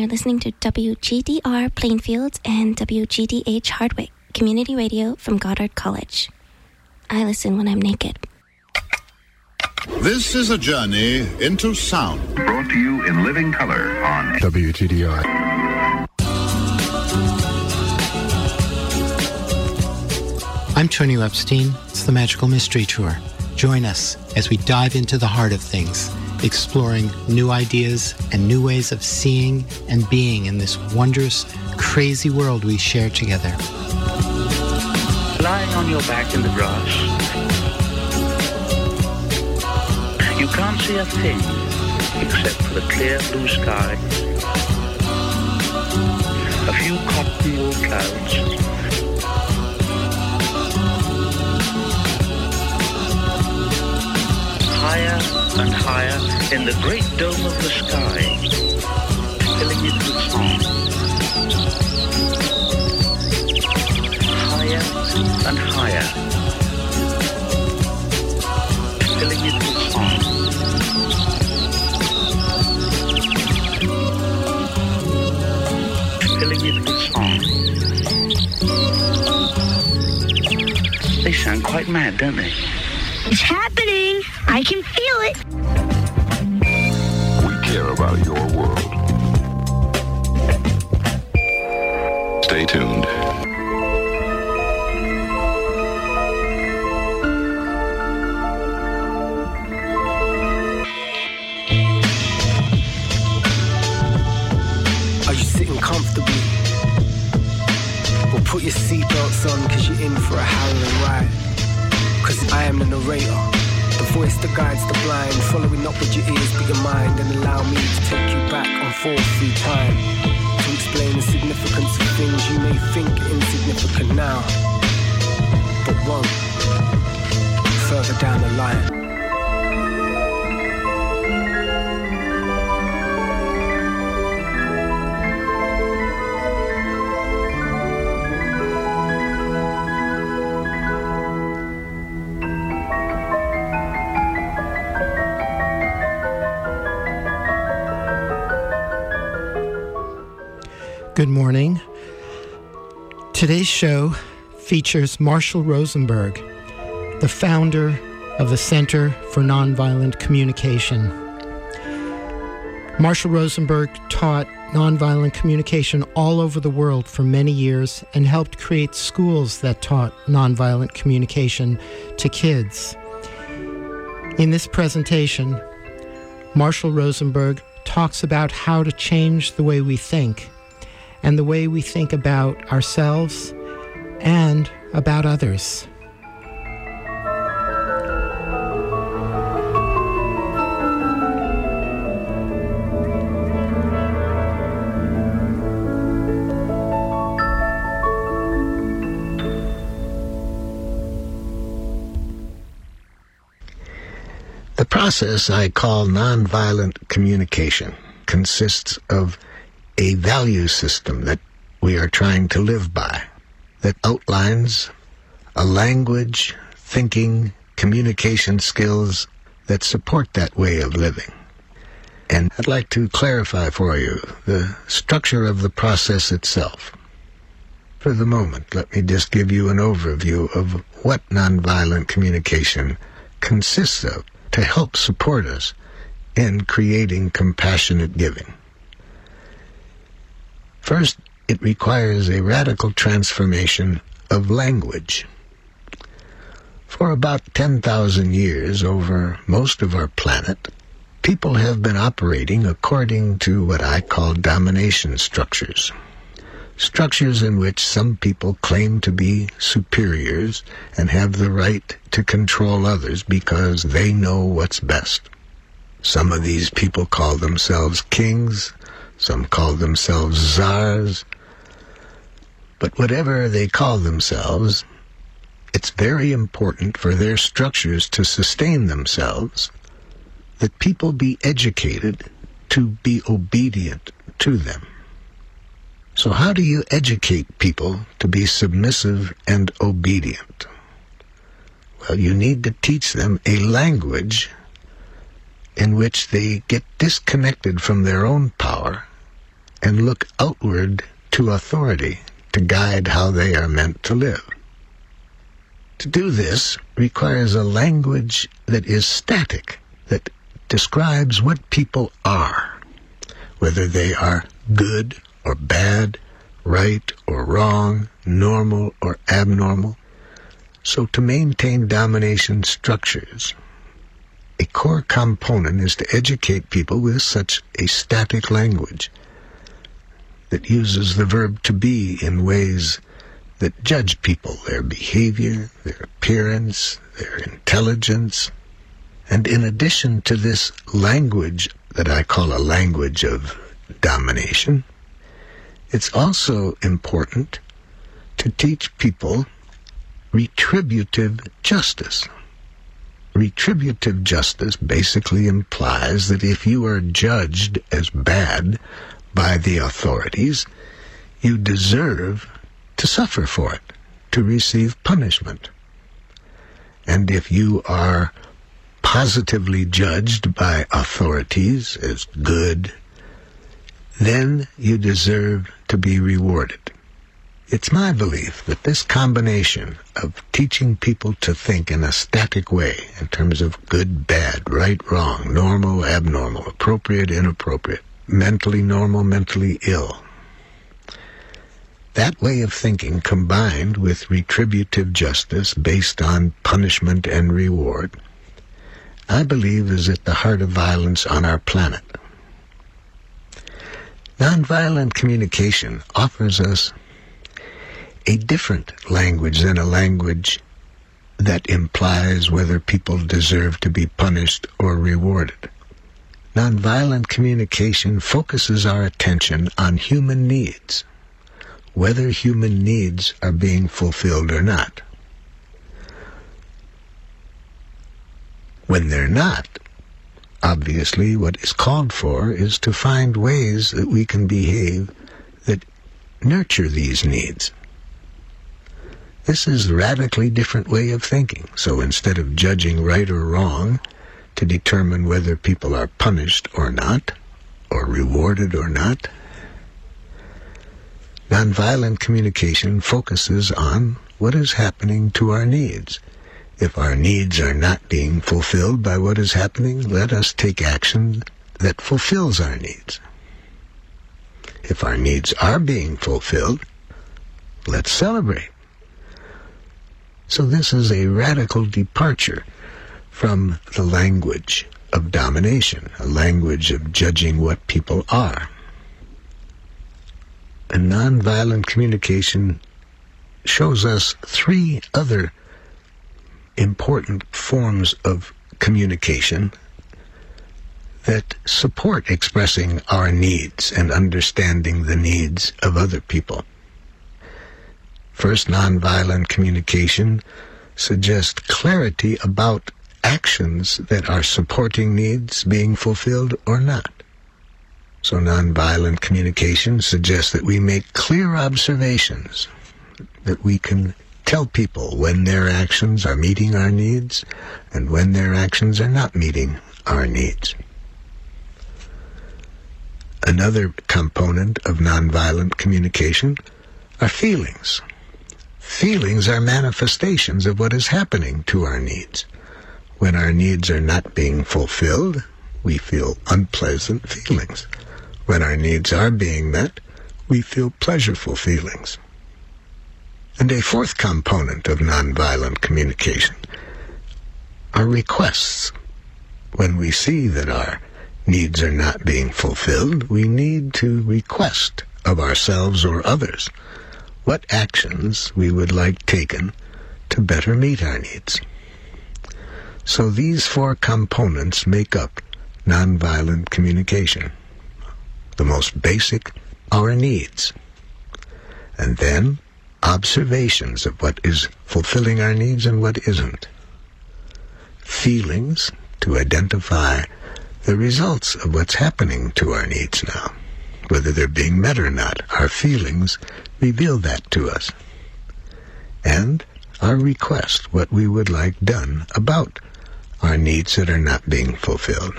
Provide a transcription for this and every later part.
you're listening to WGDR Plainfield and WGDH Hardwick Community Radio from Goddard College. I listen when I'm naked. This is a journey into sound. Brought to you in living color on WGDR. I'm Tony Lepstein. It's the Magical Mystery Tour. Join us as we dive into the heart of things, exploring new ideas and new ways of seeing and being in this wondrous, crazy world we share together. Lying on your back in the grass, you can't see a thing except for the clear blue sky, a few cotton wool clouds, higher and higher in the great dome of the sky, filling it with song. Higher and higher, filling it with song. Filling it with song. They sound quite mad, don't they? It's happening. I can feel it. About your world. Stay tuned. Are you sitting comfortably? Well, put your seatbelts on because you're in for a harrowing ride. Because I am the narrator, voice that guides the blind, following not with your ears but your mind, and allow me to take you back on force through time to explain the significance of things you may think insignificant now, but won't further down the line. Good morning. Today's show features Marshall Rosenberg, the founder of the Center for Nonviolent Communication. Marshall Rosenberg taught nonviolent communication all over the world for many years and helped create schools that taught nonviolent communication to kids. In this presentation, Marshall Rosenberg talks about how to change the way we think and the way we think about ourselves and about others. The process I call nonviolent communication consists of a value system that we are trying to live by that outlines a language, thinking, communication skills that support that way of living. And I'd like to clarify for you the structure of the process itself. For the moment, let me just give you an overview of what nonviolent communication consists of to help support us in creating compassionate giving. First, it requires a radical transformation of language. For about 10,000 years over most of our planet, people have been operating according to what I call domination structures. Structures in which some people claim to be superiors and have the right to control others because they know what's best. Some of these people call themselves kings, some call themselves czars. But whatever they call themselves, it's very important for their structures to sustain themselves that people be educated to be obedient to them. So, how do you educate people to be submissive and obedient? Well, you need to teach them a language in which they get disconnected from their own power and look outward to authority to guide how they are meant to live. To do this requires a language that is static, that describes what people are, whether they are good or bad, right or wrong, normal or abnormal. So to maintain domination structures, a core component is to educate people with such a static language that uses the verb to be in ways that judge people, their behavior, their appearance, their intelligence. And in addition to this language that I call a language of domination, it's also important to teach people retributive justice. Retributive justice basically implies that if you are judged as bad by the authorities, you deserve to suffer for it, to receive punishment. And if you are positively judged by authorities as good, then you deserve to be rewarded. It's my belief that this combination of teaching people to think in a static way in terms of good, bad, right, wrong, normal, abnormal, appropriate, inappropriate, mentally normal, mentally ill, that way of thinking combined with retributive justice based on punishment and reward, I believe is at the heart of violence on our planet. Nonviolent communication offers us a different language than a language that implies whether people deserve to be punished or rewarded. Nonviolent communication focuses our attention on human needs whether human needs are being fulfilled or not. When they're not, obviously what is called for is to find ways that we can behave that nurture these needs. This is a radically different way of thinking. So instead of judging right or wrong to determine whether people are punished or not, or rewarded or not, Nonviolent communication focuses on what is happening to our needs. If our needs are not being fulfilled by what is happening, let us take action that fulfills our needs. If our needs are being fulfilled, let's celebrate. So this is a radical departure from the language of domination, a language of judging what people are and nonviolent communication shows us three other important forms of communication that support expressing our needs and understanding the needs of other people. First, nonviolent communication suggests clarity about actions that are supporting needs being fulfilled or not. So nonviolent communication suggests that we make clear observations, that we can tell people when their actions are meeting our needs and when their actions are not meeting our needs. Another component of nonviolent communication are feelings. Feelings are manifestations of what is happening to our needs. When our needs are not being fulfilled, we feel unpleasant feelings. When our needs are being met, we feel pleasureful feelings. And a fourth component of nonviolent communication are requests. When we see that our needs are not being fulfilled, we need to request of ourselves or others what actions we would like taken to better meet our needs. So these four components make up nonviolent communication the most basic, our needs. And then observations of what is fulfilling our needs and what isn't. Feelings to identify the results of what's happening to our needs now. Whether they're being met or not, our feelings reveal that to us. And our request, what we would like done about our needs that are not being fulfilled.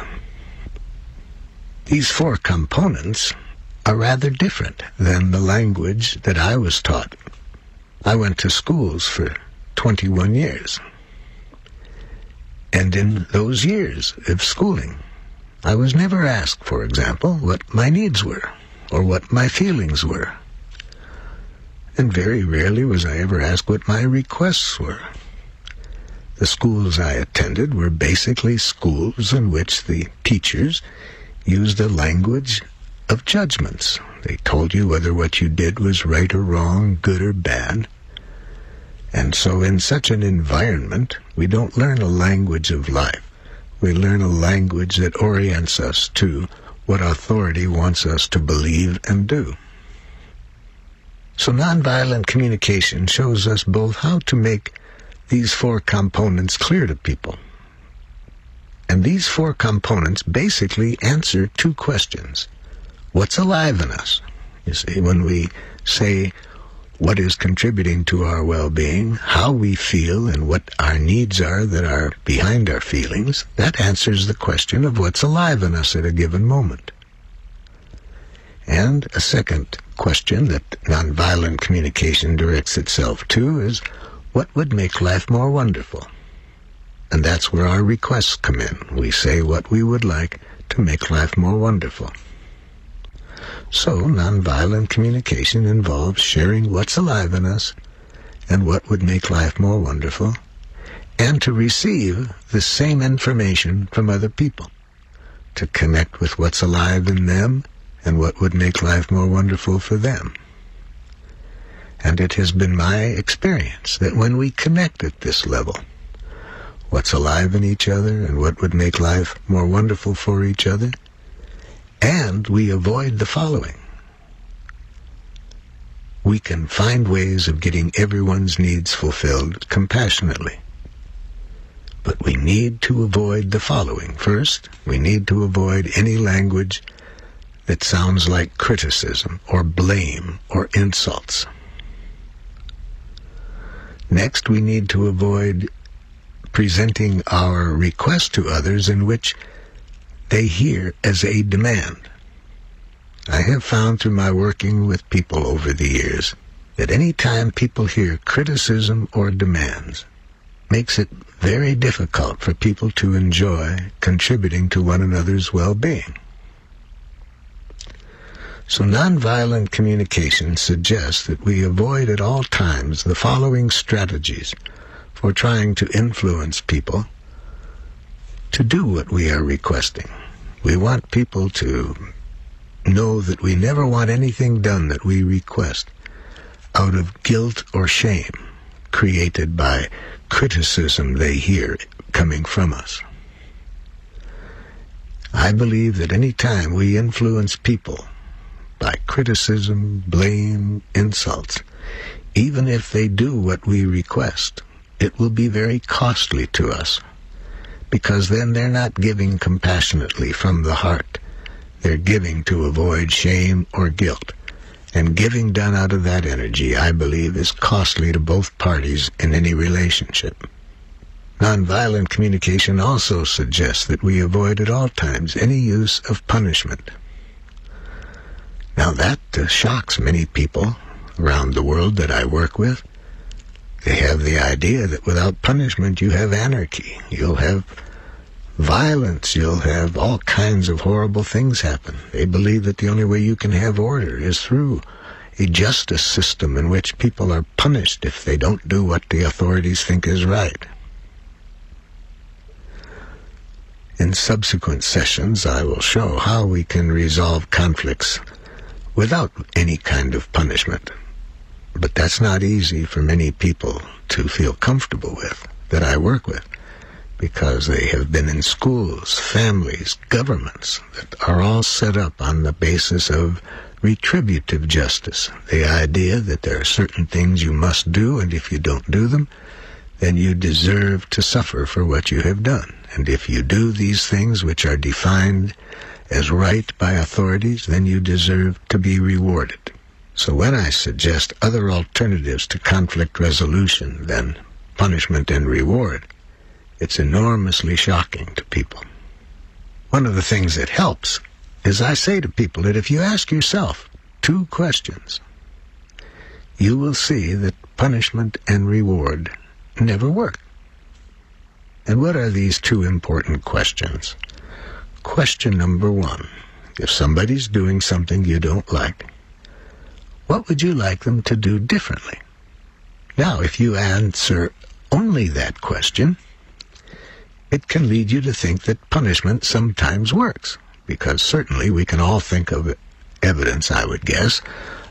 These four components are rather different than the language that I was taught. I went to schools for 21 years. And in those years of schooling, I was never asked, for example, what my needs were or what my feelings were. And very rarely was I ever asked what my requests were. The schools I attended were basically schools in which the teachers used a language of judgments. They told you whether what you did was right or wrong, good or bad. And so in such an environment, we don't learn a language of life. We learn a language that orients us to what authority wants us to believe and do. So nonviolent communication shows us both how to make these four components clear to people. And these four components basically answer two questions. What's alive in us? You see, when we say what is contributing to our well-being, how we feel, and what our needs are that are behind our feelings, that answers the question of what's alive in us at a given moment. And a second question that nonviolent communication directs itself to is what would make life more wonderful? And that's where our requests come in. We say what we would like to make life more wonderful. So, nonviolent communication involves sharing what's alive in us and what would make life more wonderful, and to receive the same information from other people, to connect with what's alive in them and what would make life more wonderful for them. And it has been my experience that when we connect at this level, what's alive in each other and what would make life more wonderful for each other, and we avoid the following. We can find ways of getting everyone's needs fulfilled compassionately. But we need to avoid the following. First, we need to avoid any language that sounds like criticism or blame or insults. Next, we need to avoid presenting our request to others in which they hear as a demand. I have found through my working with people over the years that any time people hear criticism or demands makes it very difficult for people to enjoy contributing to one another's well-being. So nonviolent communication suggests that we avoid at all times the following strategies for trying to influence people to do what we are requesting. We want people to know that we never want anything done that we request out of guilt or shame created by criticism they hear coming from us. I believe that any time we influence people by criticism, blame, insults, even if they do what we request, it will be very costly to us because then they're not giving compassionately from the heart. They're giving to avoid shame or guilt. And giving done out of that energy, I believe, is costly to both parties in any relationship. Nonviolent communication also suggests that we avoid at all times any use of punishment. Now that uh, shocks many people around the world that I work with. They have the idea that without punishment you have anarchy. You'll have violence. You'll have all kinds of horrible things happen. They believe that the only way you can have order is through a justice system in which people are punished if they don't do what the authorities think is right. In subsequent sessions, I will show how we can resolve conflicts without any kind of punishment. But that's not easy for many people to feel comfortable with that I work with because they have been in schools, families, governments that are all set up on the basis of retributive justice. The idea that there are certain things you must do, and if you don't do them, then you deserve to suffer for what you have done. And if you do these things which are defined as right by authorities, then you deserve to be rewarded. So when I suggest other alternatives to conflict resolution than punishment and reward, it's enormously shocking to people. One of the things that helps is I say to people that if you ask yourself two questions, you will see that punishment and reward never work. And what are these two important questions? Question number one if somebody's doing something you don't like, what would you like them to do differently? Now, if you answer only that question, it can lead you to think that punishment sometimes works, because certainly we can all think of evidence, I would guess,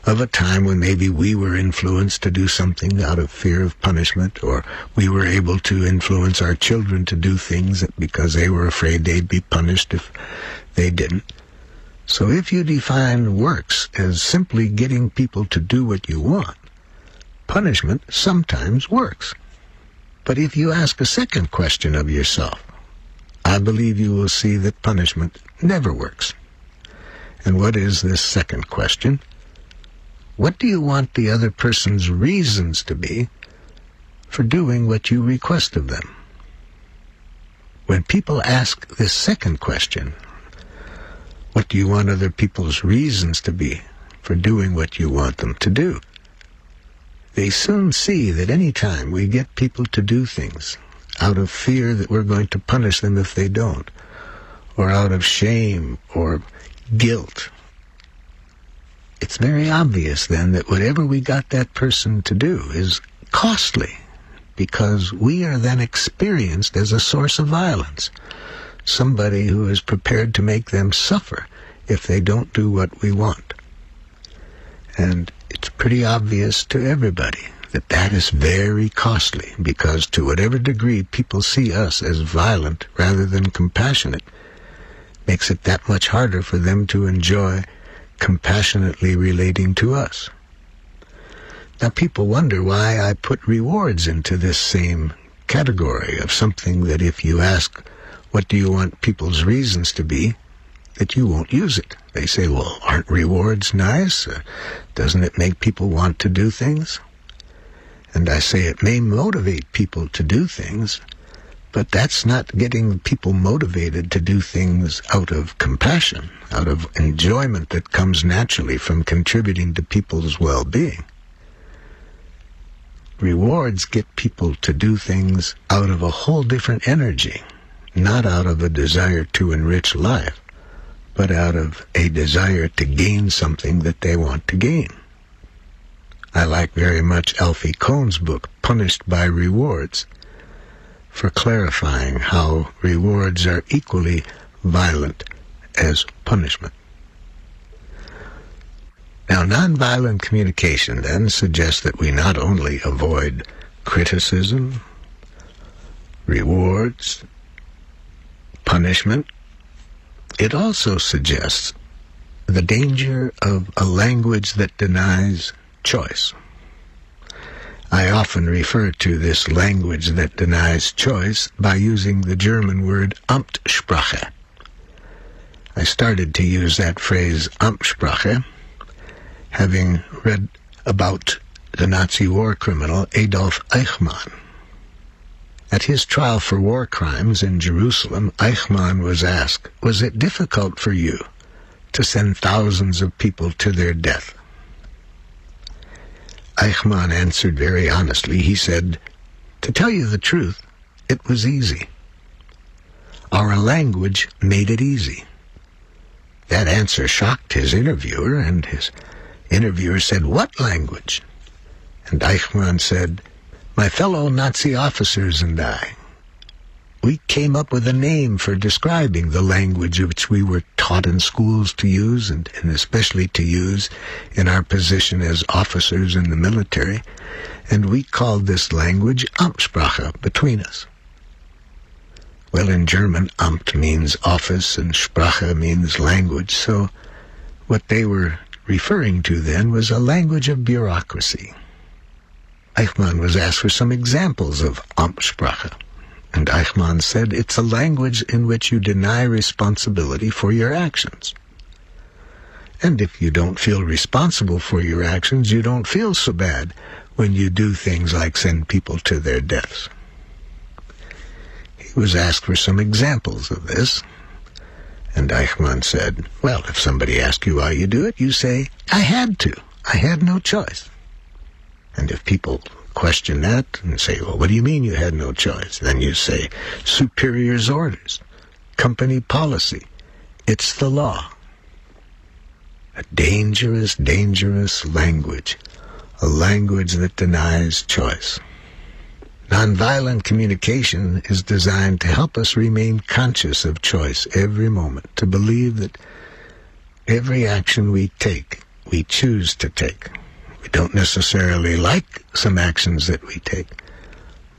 of a time when maybe we were influenced to do something out of fear of punishment, or we were able to influence our children to do things because they were afraid they'd be punished if they didn't. So if you define works as simply getting people to do what you want, punishment sometimes works. But if you ask a second question of yourself, I believe you will see that punishment never works. And what is this second question? What do you want the other person's reasons to be for doing what you request of them? When people ask this second question, what do you want other people's reasons to be for doing what you want them to do? They soon see that any time we get people to do things out of fear that we're going to punish them if they don't, or out of shame or guilt, it's very obvious then that whatever we got that person to do is costly because we are then experienced as a source of violence somebody who is prepared to make them suffer if they don't do what we want. And it's pretty obvious to everybody that that is very costly because to whatever degree people see us as violent rather than compassionate makes it that much harder for them to enjoy compassionately relating to us. Now people wonder why I put rewards into this same category of something that if you ask what do you want people's reasons to be? That you won't use it. They say, well, aren't rewards nice? Uh, doesn't it make people want to do things? And I say it may motivate people to do things, but that's not getting people motivated to do things out of compassion, out of enjoyment that comes naturally from contributing to people's well-being. Rewards get people to do things out of a whole different energy not out of a desire to enrich life, but out of a desire to gain something that they want to gain. I like very much Alfie Kohn's book, Punished by Rewards, for clarifying how rewards are equally violent as punishment. Now, nonviolent communication then suggests that we not only avoid criticism, rewards, punishment, it also suggests the danger of a language that denies choice. I often refer to this language that denies choice by using the German word Amtssprache. I started to use that phrase Amtssprache having read about the Nazi war criminal Adolf Eichmann. At his trial for war crimes in Jerusalem, Eichmann was asked, Was it difficult for you to send thousands of people to their death? Eichmann answered very honestly. He said, To tell you the truth, it was easy. Our language made it easy. That answer shocked his interviewer, and his interviewer said, What language? And Eichmann said, my fellow Nazi officers and I, we came up with a name for describing the language which we were taught in schools to use and, and especially to use in our position as officers in the military, and we called this language Amtssprache between us. Well, in German, Amt means office and Sprache means language, so what they were referring to then was a language of bureaucracy. Eichmann was asked for some examples of Amtssprache. And Eichmann said, it's a language in which you deny responsibility for your actions. And if you don't feel responsible for your actions, you don't feel so bad when you do things like send people to their deaths. He was asked for some examples of this, And Eichmann said, Well, if somebody asks you why you do it, you say, I had to. I had no choice. And if people question that and say, Well, what do you mean you had no choice? Then you say, Superior's orders, company policy. It's the law. A dangerous, dangerous language. A language that denies choice. Nonviolent communication is designed to help us remain conscious of choice every moment, to believe that every action we take, we choose to take. We don't necessarily like some actions that we take,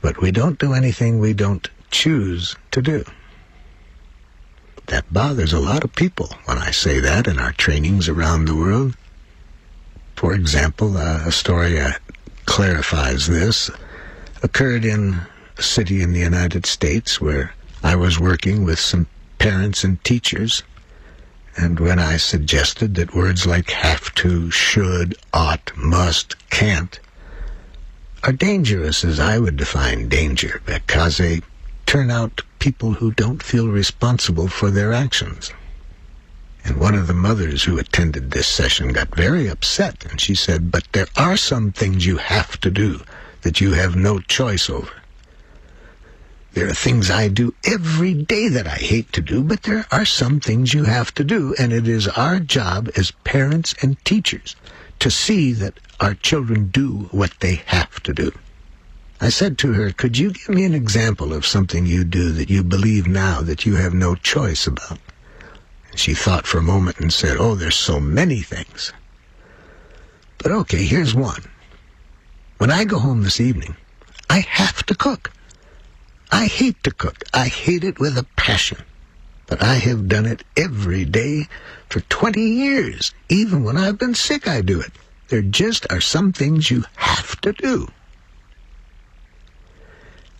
but we don't do anything we don't choose to do. That bothers a lot of people when I say that in our trainings around the world. For example, uh, a story uh, clarifies this occurred in a city in the United States where I was working with some parents and teachers. And when I suggested that words like have to, should, ought, must, can't are dangerous as I would define danger because they turn out people who don't feel responsible for their actions. And one of the mothers who attended this session got very upset and she said, But there are some things you have to do that you have no choice over. There are things I do every day that I hate to do, but there are some things you have to do, and it is our job as parents and teachers to see that our children do what they have to do. I said to her, Could you give me an example of something you do that you believe now that you have no choice about? She thought for a moment and said, Oh, there's so many things. But okay, here's one. When I go home this evening, I have to cook. I hate to cook. I hate it with a passion. But I have done it every day for 20 years. Even when I've been sick, I do it. There just are some things you have to do.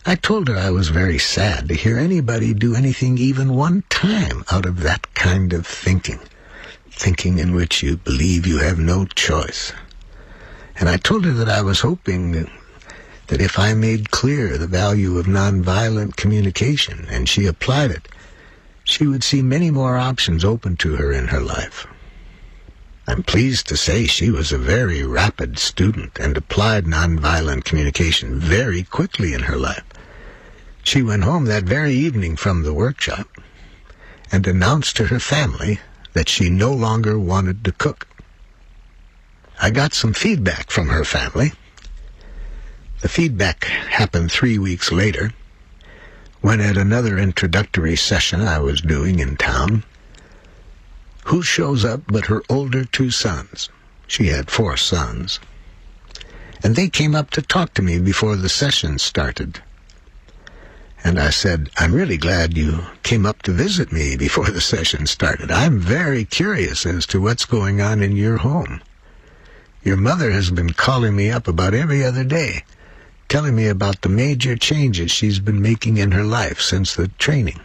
I told her I was very sad to hear anybody do anything even one time out of that kind of thinking. Thinking in which you believe you have no choice. And I told her that I was hoping that, if I made clear the value of nonviolent communication and she applied it, she would see many more options open to her in her life. I'm pleased to say she was a very rapid student and applied nonviolent communication very quickly in her life. She went home that very evening from the workshop and announced to her family that she no longer wanted to cook. I got some feedback from her family. The feedback happened three weeks later, when at another introductory session I was doing in town, who shows up but her older two sons? She had four sons. And they came up to talk to me before the session started. And I said, I'm really glad you came up to visit me before the session started. I'm very curious as to what's going on in your home. Your mother has been calling me up about every other day, telling me about the major changes she's been making in her life since the training.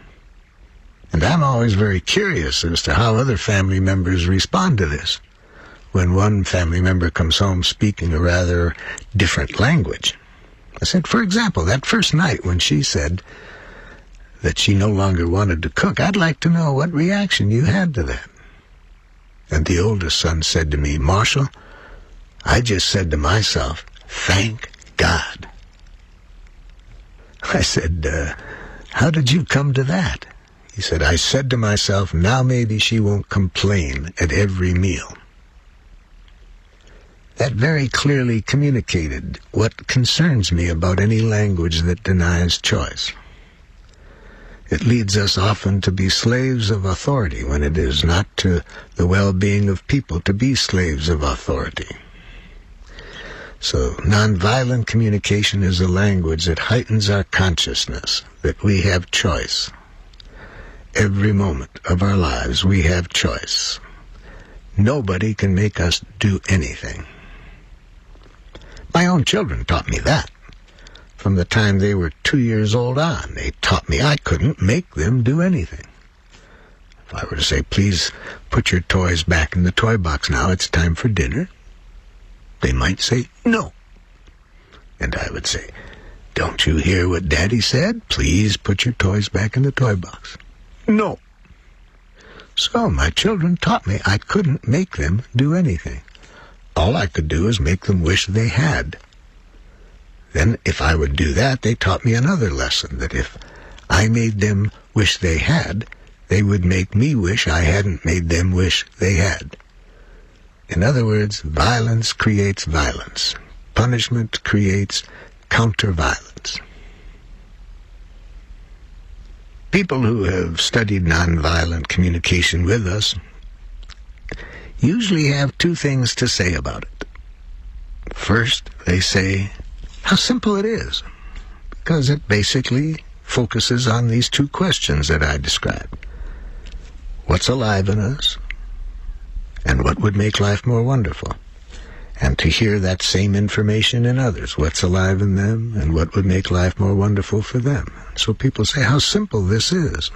And I'm always very curious as to how other family members respond to this when one family member comes home speaking a rather different language. I said, for example, that first night when she said that she no longer wanted to cook, I'd like to know what reaction you had to that. And the oldest son said to me, Marshall, I just said to myself, thank God. I said, uh, how did you come to that? He said, I said to myself, now maybe she won't complain at every meal. That very clearly communicated what concerns me about any language that denies choice. It leads us often to be slaves of authority when it is not to the well-being of people to be slaves of authority. So nonviolent communication is a language that heightens our consciousness that we have choice. Every moment of our lives we have choice. Nobody can make us do anything. My own children taught me that. From the time they were two years old on, they taught me I couldn't make them do anything. If I were to say, please put your toys back in the toy box now, it's time for dinner, they might say, no. And I would say, don't you hear what Daddy said? Please put your toys back in the toy box. No. So my children taught me I couldn't make them do anything. All I could do is make them wish they had. Then, if I would do that, they taught me another lesson that if I made them wish they had, they would make me wish I hadn't made them wish they had. In other words, violence creates violence. Punishment creates counter-violence. People who have studied nonviolent communication with us usually have two things to say about it. First, they say how simple it is, because it basically focuses on these two questions that I described. What's alive in us? And what would make life more wonderful? And to hear that same information in others, what's alive in them and what would make life more wonderful for them. So people say how simple this is.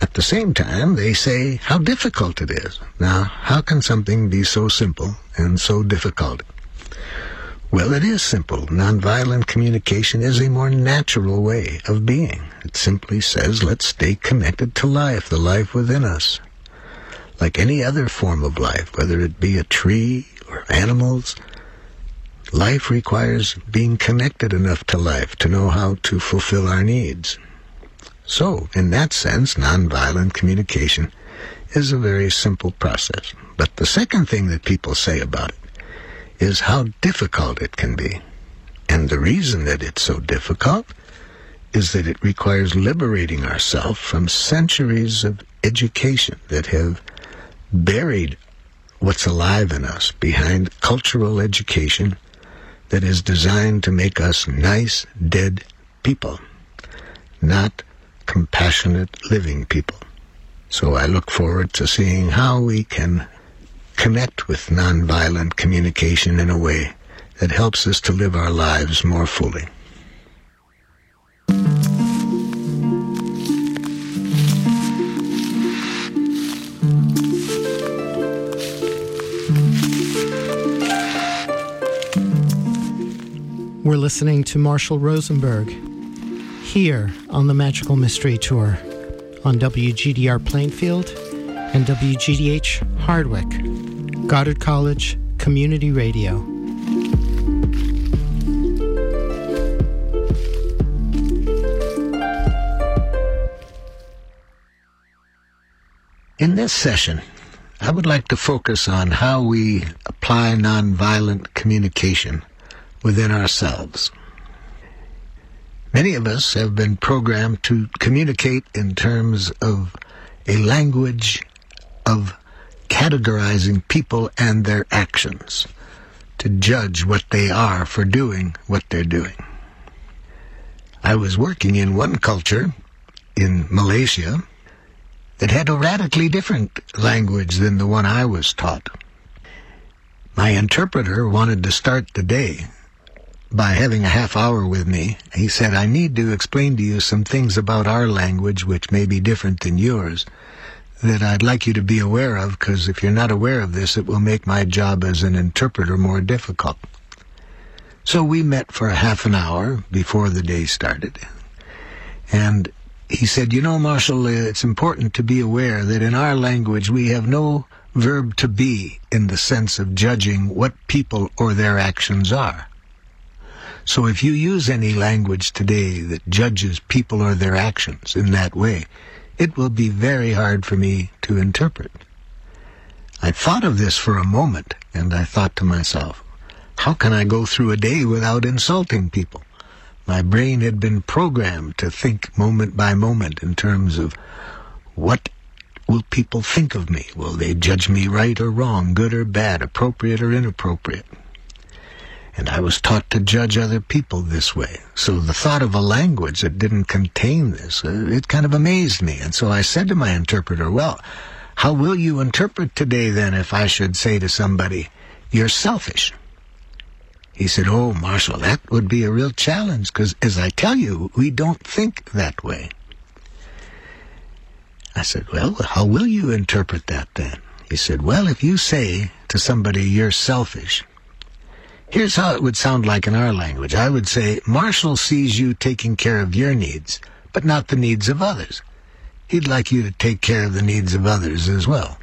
At the same time, they say how difficult it is. Now, how can something be so simple and so difficult? Well, it is simple. Nonviolent communication is a more natural way of being. It simply says, let's stay connected to life, the life within us. Like any other form of life, whether it be a tree or animals, life requires being connected enough to life to know how to fulfill our needs. So, in that sense, nonviolent communication is a very simple process. But the second thing that people say about it is how difficult it can be. And the reason that it's so difficult is that it requires liberating ourselves from centuries of education that have buried what's alive in us behind cultural education that is designed to make us nice, dead people, not compassionate living people. So I look forward to seeing how we can connect with nonviolent communication in a way that helps us to live our lives more fully. We're listening to Marshall Rosenberg here on the Magical Mystery Tour on WGDR Plainfield and WGDH Hardwick, Goddard College Community Radio. In this session, I would like to focus on how we apply nonviolent communication within ourselves. Many of us have been programmed to communicate in terms of a language of categorizing people and their actions, to judge what they are for doing what they're doing. I was working in one culture in Malaysia that had a radically different language than the one I was taught. My interpreter wanted to start the day by having a half hour with me. He said, I need to explain to you some things about our language which may be different than yours that I'd like you to be aware of because if you're not aware of this, it will make my job as an interpreter more difficult. So we met for a half an hour before the day started. And he said, You know, Marshall, it's important to be aware that in our language we have no verb to be in the sense of judging what people or their actions are. So if you use any language today that judges people or their actions in that way, it will be very hard for me to interpret. I thought of this for a moment, and I thought to myself, how can I go through a day without insulting people? My brain had been programmed to think moment by moment in terms of what will people think of me? Will they judge me right or wrong, good or bad, appropriate or inappropriate? And I was taught to judge other people this way. So the thought of a language that didn't contain this, uh, it kind of amazed me. And so I said to my interpreter, well, how will you interpret today then if I should say to somebody, you're selfish? He said, Oh, Marshall, that would be a real challenge because, as I tell you, we don't think that way. I said, Well, how will you interpret that then? He said, Well, if you say to somebody, you're selfish, here's how it would sound like in our language. I would say, Marshall sees you taking care of your needs, but not the needs of others. He'd like you to take care of the needs of others as well.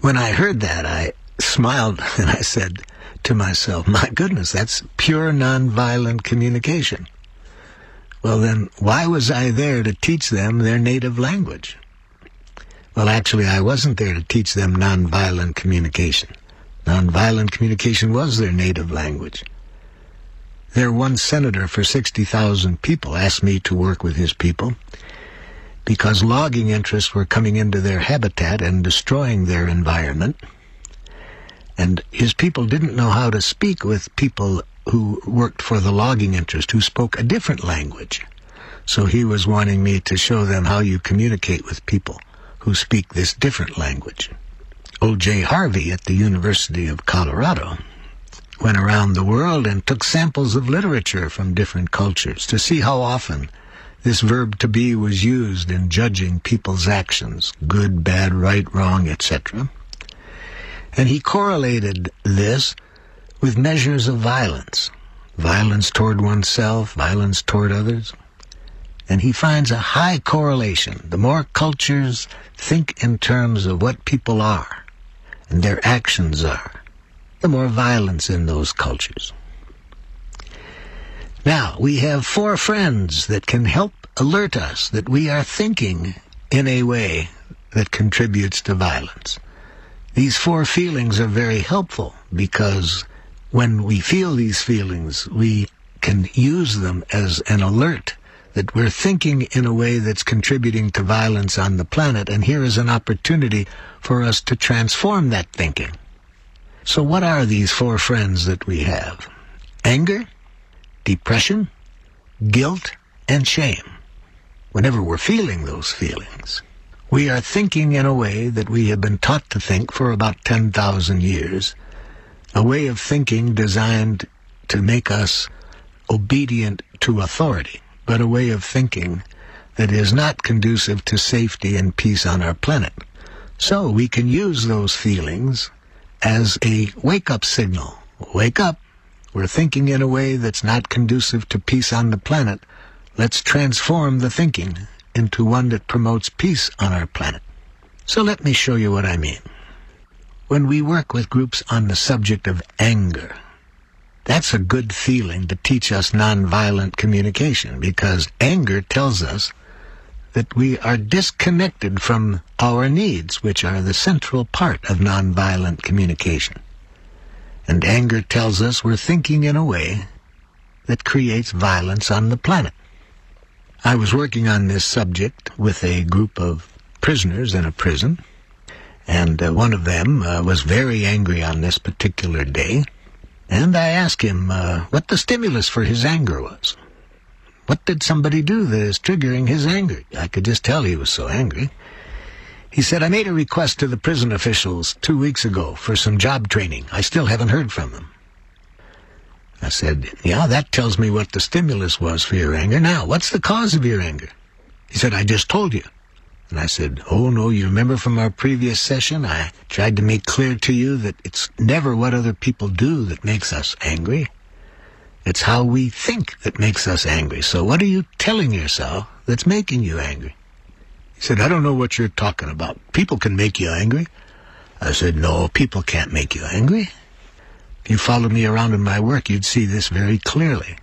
When I heard that, I smiled and I said to myself, my goodness, that's pure nonviolent communication. Well, then, why was I there to teach them their native language? Well, actually, I wasn't there to teach them nonviolent communication. Nonviolent communication was their native language. Their one senator for 60,000 people asked me to work with his people because logging interests were coming into their habitat and destroying their environment. And his people didn't know how to speak with people who worked for the logging interest who spoke a different language. So he was wanting me to show them how you communicate with people who speak this different language. O.J. Harvey at the University of Colorado went around the world and took samples of literature from different cultures to see how often this verb to be was used in judging people's actions, good, bad, right, wrong, etc. And he correlated this with measures of violence. Violence toward oneself, violence toward others. And he finds a high correlation. The more cultures think in terms of what people are their actions are, the more violence in those cultures. Now, we have four friends that can help alert us that we are thinking in a way that contributes to violence. These four feelings are very helpful because when we feel these feelings, we can use them as an alert that we're thinking in a way that's contributing to violence on the planet, and here is an opportunity for us to transform that thinking. So what are these four friends that we have? Anger, depression, guilt, and shame. Whenever we're feeling those feelings, we are thinking in a way that we have been taught to think for about 10,000 years, a way of thinking designed to make us obedient to authority, but a way of thinking that is not conducive to safety and peace on our planet. So we can use those feelings as a wake-up signal. Wake up. We're thinking in a way that's not conducive to peace on the planet. Let's transform the thinking into one that promotes peace on our planet. So let me show you what I mean. When we work with groups on the subject of anger, that's a good feeling to teach us nonviolent communication because anger tells us that we are disconnected from our needs, which are the central part of nonviolent communication. And anger tells us we're thinking in a way that creates violence on the planet. I was working on this subject with a group of prisoners in a prison, and uh, one of them uh, was very angry on this particular day, and I asked him uh, what the stimulus for his anger was. What did somebody do that is triggering his anger? I could just tell he was so angry. He said, I made a request to the prison officials two weeks ago for some job training. I still haven't heard from them. I said, yeah, that tells me what the stimulus was for your anger. Now, what's the cause of your anger? He said, I just told you. And I said, oh no, you remember from our previous session, I tried to make clear to you that it's never what other people do that makes us angry. It's how we think that makes us angry. So what are you telling yourself that's making you angry? He said, I don't know what you're talking about. People can make you angry. I said, no, people can't make you angry. If you followed me around in my work, you'd see this very clearly.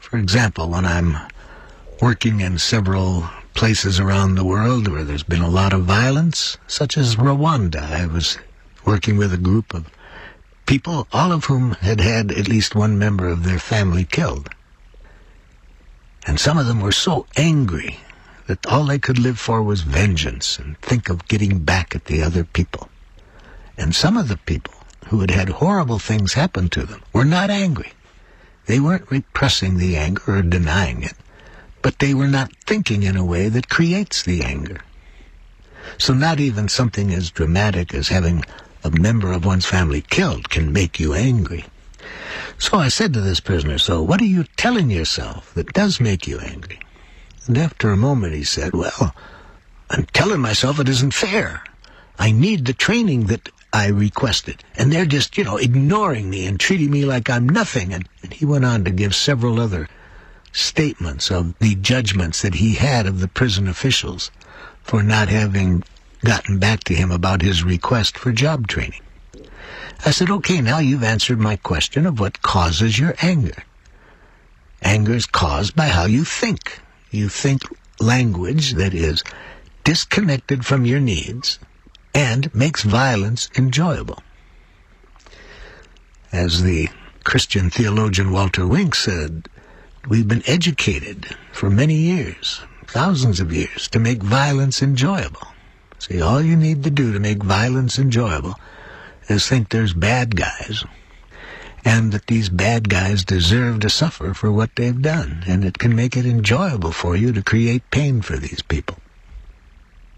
For example, when I'm working in several places around the world where there's been a lot of violence, such as Rwanda, I was working with a group of people, all of whom had had at least one member of their family killed. And some of them were so angry that all they could live for was vengeance and think of getting back at the other people. And some of the people who had had horrible things happen to them were not angry. They weren't repressing the anger or denying it, but they were not thinking in a way that creates the anger. So not even something as dramatic as having a member of one's family killed can make you angry. So I said to this prisoner, so what are you telling yourself that does make you angry? And after a moment he said, well, I'm telling myself it isn't fair. I need the training that I requested. And they're just, you know, ignoring me and treating me like I'm nothing. And, and he went on to give several other statements of the judgments that he had of the prison officials for not having gotten back to him about his request for job training. I said, okay, now you've answered my question of what causes your anger. Anger is caused by how you think. You think language that is disconnected from your needs and makes violence enjoyable. As the Christian theologian Walter Wink said, we've been educated for many years, thousands of years, to make violence enjoyable. See, all you need to do to make violence enjoyable is think there's bad guys and that these bad guys deserve to suffer for what they've done, and it can make it enjoyable for you to create pain for these people.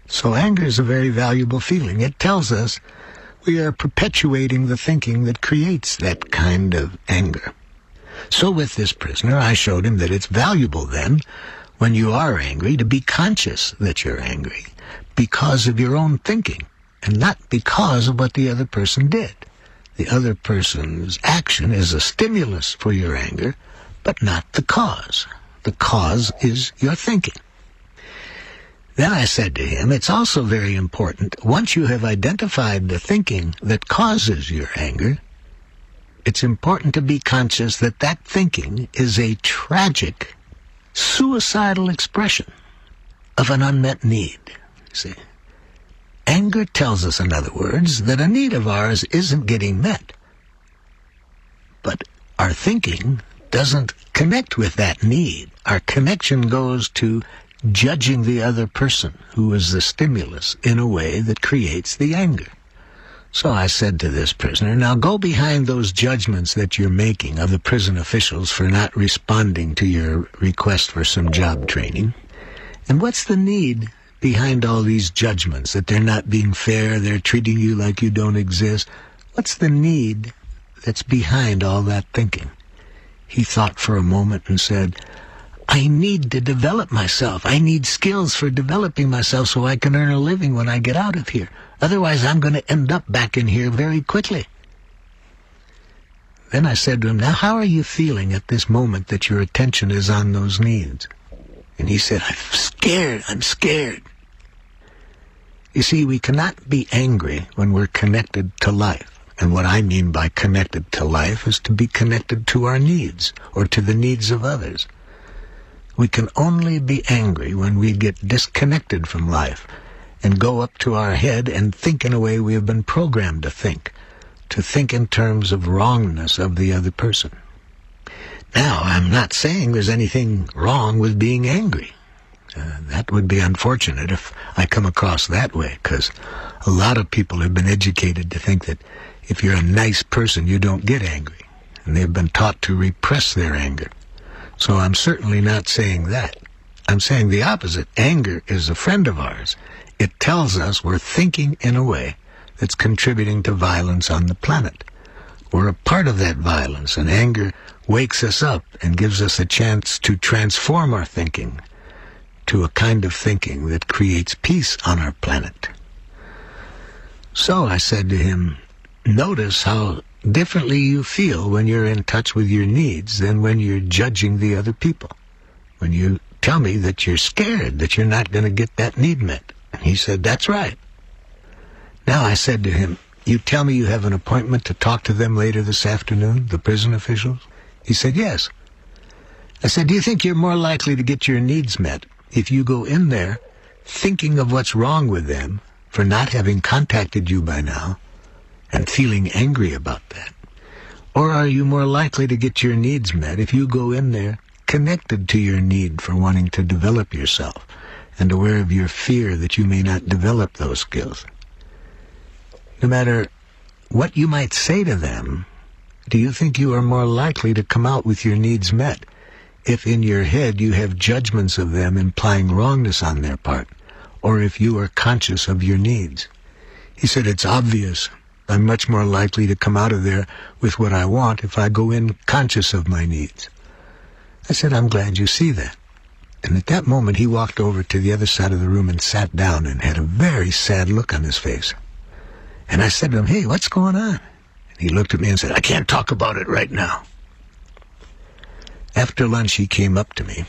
So anger is a very valuable feeling. It tells us we are perpetuating the thinking that creates that kind of anger. So with this prisoner, I showed him that it's valuable then, when you are angry, to be conscious that you're angry because of your own thinking and not because of what the other person did. The other person's action is a stimulus for your anger, but not the cause. The cause is your thinking. Then I said to him, it's also very important, once you have identified the thinking that causes your anger, it's important to be conscious that that thinking is a tragic, suicidal expression of an unmet need. See? Anger tells us, in other words, that a need of ours isn't getting met. But our thinking doesn't connect with that need. Our connection goes to judging the other person, who is the stimulus, in a way that creates the anger. So I said to this prisoner, now go behind those judgments that you're making of the prison officials for not responding to your request for some job training. And what's the need behind all these judgments that they're not being fair, they're treating you like you don't exist? What's the need that's behind all that thinking? He thought for a moment and said, I need to develop myself. I need skills for developing myself so I can earn a living when I get out of here. Otherwise, I'm going to end up back in here very quickly. Then I said to him, Now, how are you feeling at this moment that your attention is on those needs? And he said, I'm scared. I'm scared. You see, we cannot be angry when we're connected to life. And what I mean by connected to life is to be connected to our needs or to the needs of others. We can only be angry when we get disconnected from life and go up to our head and think in a way we have been programmed to think, to think in terms of wrongness of the other person. Now, I'm not saying there's anything wrong with being angry. Uh, that would be unfortunate if I come across that way, because a lot of people have been educated to think that if you're a nice person, you don't get angry, and they've been taught to repress their anger. So I'm certainly not saying that. I'm saying the opposite. Anger is a friend of ours. It tells us we're thinking in a way that's contributing to violence on the planet. We're a part of that violence, and anger wakes us up and gives us a chance to transform our thinking to a kind of thinking that creates peace on our planet. So I said to him, notice how differently you feel when you're in touch with your needs than when you're judging the other people. When you tell me that you're scared that you're not going to get that need met. And he said, That's right. Now I said to him, You tell me you have an appointment to talk to them later this afternoon, the prison officials? He said, Yes. I said, Do you think you're more likely to get your needs met if you go in there thinking of what's wrong with them for not having contacted you by now and feeling angry about that? Or are you more likely to get your needs met if you go in there connected to your need for wanting to develop yourself and aware of your fear that you may not develop those skills? No matter what you might say to them, do you think you are more likely to come out with your needs met if in your head you have judgments of them implying wrongness on their part, or if you are conscious of your needs? He said, It's obvious I'm much more likely to come out of there with what I want if I go in conscious of my needs. I said, I'm glad you see that. And at that moment, he walked over to the other side of the room and sat down and had a very sad look on his face. And I said to him, Hey, what's going on? And he looked at me and said, I can't talk about it right now. After lunch, he came up to me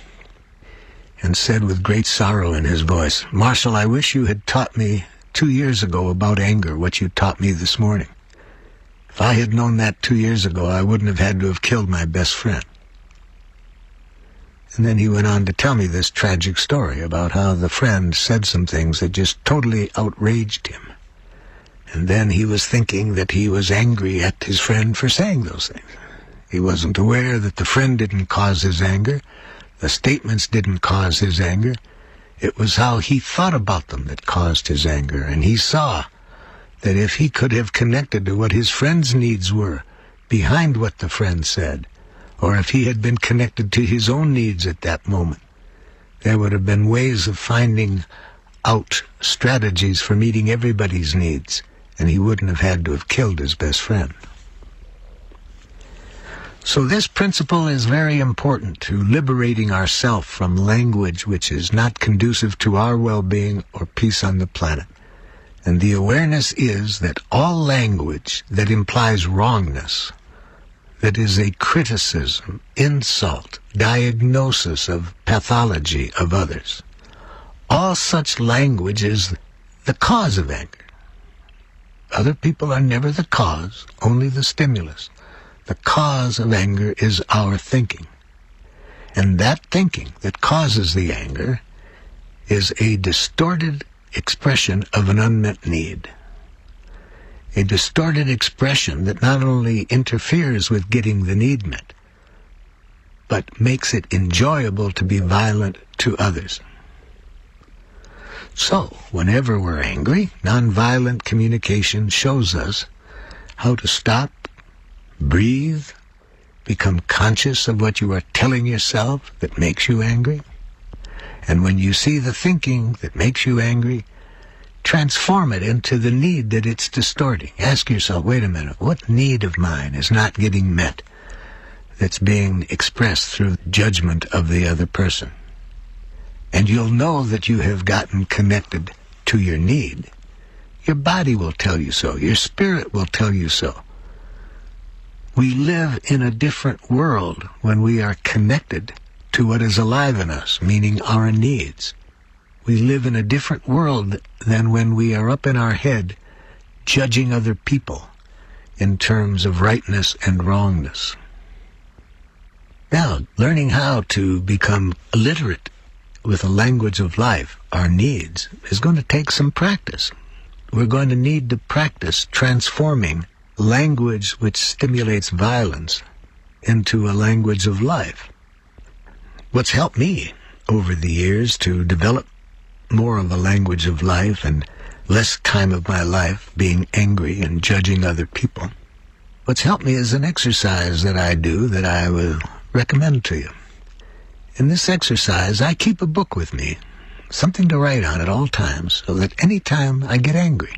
and said with great sorrow in his voice, Marshall, I wish you had taught me two years ago about anger what you taught me this morning. If I had known that two years ago, I wouldn't have had to have killed my best friend. And then he went on to tell me this tragic story about how the friend said some things that just totally outraged him. And then he was thinking that he was angry at his friend for saying those things. He wasn't aware that the friend didn't cause his anger, the statements didn't cause his anger. It was how he thought about them that caused his anger, and he saw that if he could have connected to what his friend's needs were behind what the friend said, or if he had been connected to his own needs at that moment, there would have been ways of finding out strategies for meeting everybody's needs, and he wouldn't have had to have killed his best friend. So this principle is very important to liberating ourself from language which is not conducive to our well-being or peace on the planet. And the awareness is that all language that implies wrongness, that is a criticism, insult, diagnosis of pathology of others. All such language is the cause of anger. Other people are never the cause, only the stimulus. The cause of anger is our thinking. And that thinking that causes the anger is a distorted expression of an unmet need a distorted expression that not only interferes with getting the need met, but makes it enjoyable to be violent to others. So, whenever we're angry, nonviolent communication shows us how to stop, breathe, become conscious of what you are telling yourself that makes you angry. And when you see the thinking that makes you angry, transform it into the need that it's distorting. Ask yourself, wait a minute, what need of mine is not getting met that's being expressed through judgment of the other person? And you'll know that you have gotten connected to your need. Your body will tell you so. Your spirit will tell you so. We live in a different world when we are connected to what is alive in us, meaning our needs we live in a different world than when we are up in our head judging other people in terms of rightness and wrongness. Now, learning how to become literate with a language of life, our needs, is going to take some practice. We're going to need to practice transforming language which stimulates violence into a language of life. What's helped me over the years to develop more of a language of life and less time of my life being angry and judging other people. What's helped me is an exercise that I do that I will recommend to you. In this exercise, I keep a book with me, something to write on at all times, so that any time I get angry,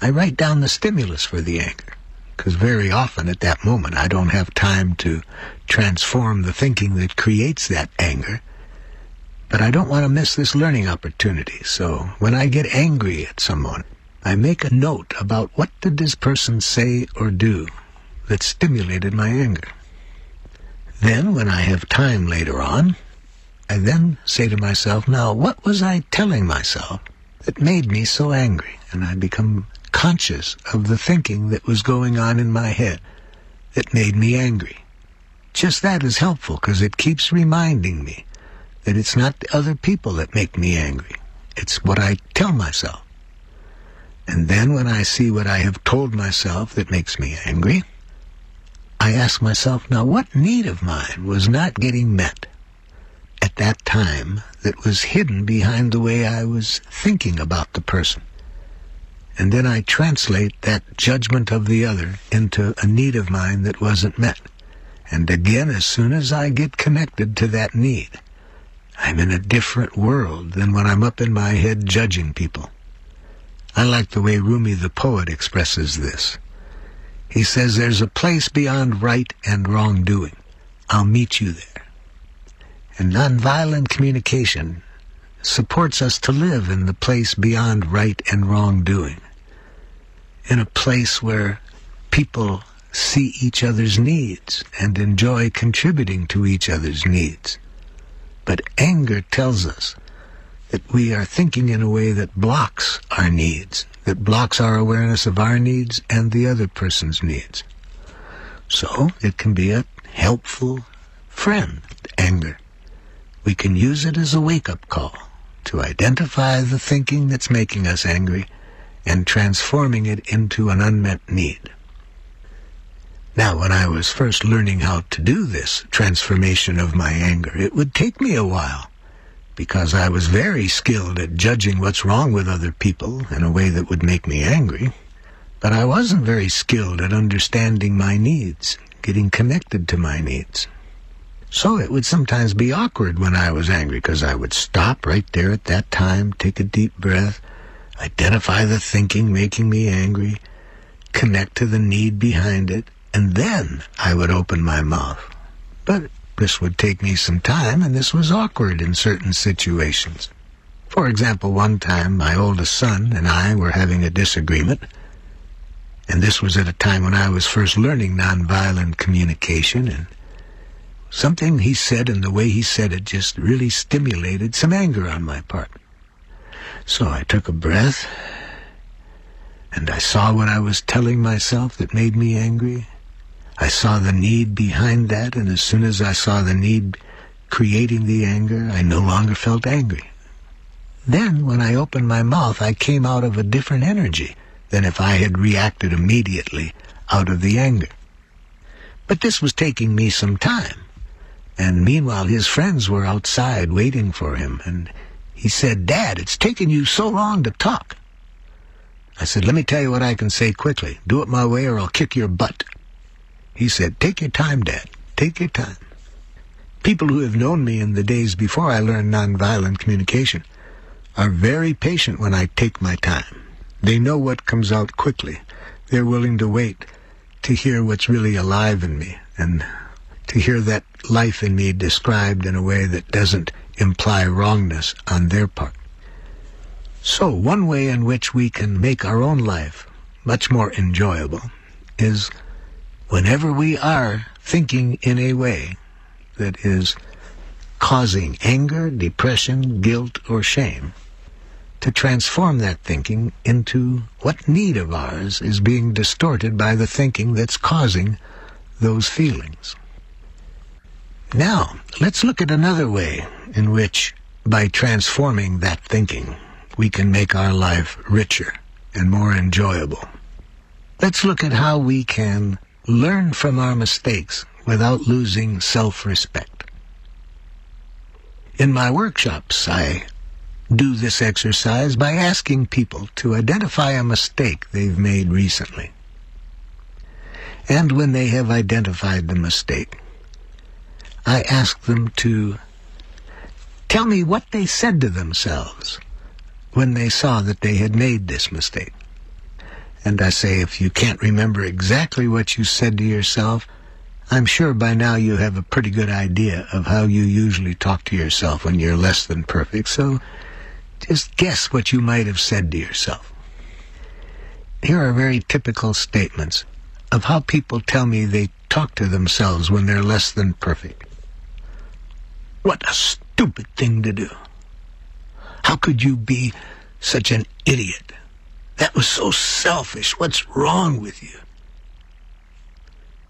I write down the stimulus for the anger. Because very often at that moment, I don't have time to transform the thinking that creates that anger but I don't want to miss this learning opportunity, so when I get angry at someone, I make a note about what did this person say or do that stimulated my anger. Then, when I have time later on, I then say to myself, now, what was I telling myself that made me so angry? And I become conscious of the thinking that was going on in my head that made me angry. Just that is helpful because it keeps reminding me that it's not the other people that make me angry. It's what I tell myself. And then when I see what I have told myself that makes me angry, I ask myself, now what need of mine was not getting met at that time that was hidden behind the way I was thinking about the person? And then I translate that judgment of the other into a need of mine that wasn't met. And again, as soon as I get connected to that need, I'm in a different world than when I'm up in my head judging people. I like the way Rumi the poet expresses this. He says, There's a place beyond right and wrongdoing. I'll meet you there. And nonviolent communication supports us to live in the place beyond right and wrongdoing. In a place where people see each other's needs and enjoy contributing to each other's needs. But anger tells us that we are thinking in a way that blocks our needs, that blocks our awareness of our needs and the other person's needs. So it can be a helpful friend, anger. We can use it as a wake-up call to identify the thinking that's making us angry and transforming it into an unmet need. Now, when I was first learning how to do this transformation of my anger, it would take me a while because I was very skilled at judging what's wrong with other people in a way that would make me angry. But I wasn't very skilled at understanding my needs, getting connected to my needs. So it would sometimes be awkward when I was angry because I would stop right there at that time, take a deep breath, identify the thinking making me angry, connect to the need behind it, and then I would open my mouth. But this would take me some time, and this was awkward in certain situations. For example, one time my oldest son and I were having a disagreement, and this was at a time when I was first learning nonviolent communication, and something he said and the way he said it just really stimulated some anger on my part. So I took a breath, and I saw what I was telling myself that made me angry. I saw the need behind that, and as soon as I saw the need creating the anger, I no longer felt angry. Then, when I opened my mouth, I came out of a different energy than if I had reacted immediately out of the anger. But this was taking me some time. And meanwhile, his friends were outside waiting for him, and he said, Dad, it's taken you so long to talk. I said, let me tell you what I can say quickly. Do it my way or I'll kick your butt. He said, take your time, Dad. Take your time. People who have known me in the days before I learned nonviolent communication are very patient when I take my time. They know what comes out quickly. They're willing to wait to hear what's really alive in me and to hear that life in me described in a way that doesn't imply wrongness on their part. So one way in which we can make our own life much more enjoyable is whenever we are thinking in a way that is causing anger, depression, guilt, or shame, to transform that thinking into what need of ours is being distorted by the thinking that's causing those feelings. Now, let's look at another way in which, by transforming that thinking, we can make our life richer and more enjoyable. Let's look at how we can learn from our mistakes without losing self-respect. In my workshops, I do this exercise by asking people to identify a mistake they've made recently. And when they have identified the mistake, I ask them to tell me what they said to themselves when they saw that they had made this mistake. And I say, if you can't remember exactly what you said to yourself, I'm sure by now you have a pretty good idea of how you usually talk to yourself when you're less than perfect, so just guess what you might have said to yourself. Here are very typical statements of how people tell me they talk to themselves when they're less than perfect. What a stupid thing to do. How could you be such an idiot? That was so selfish. What's wrong with you?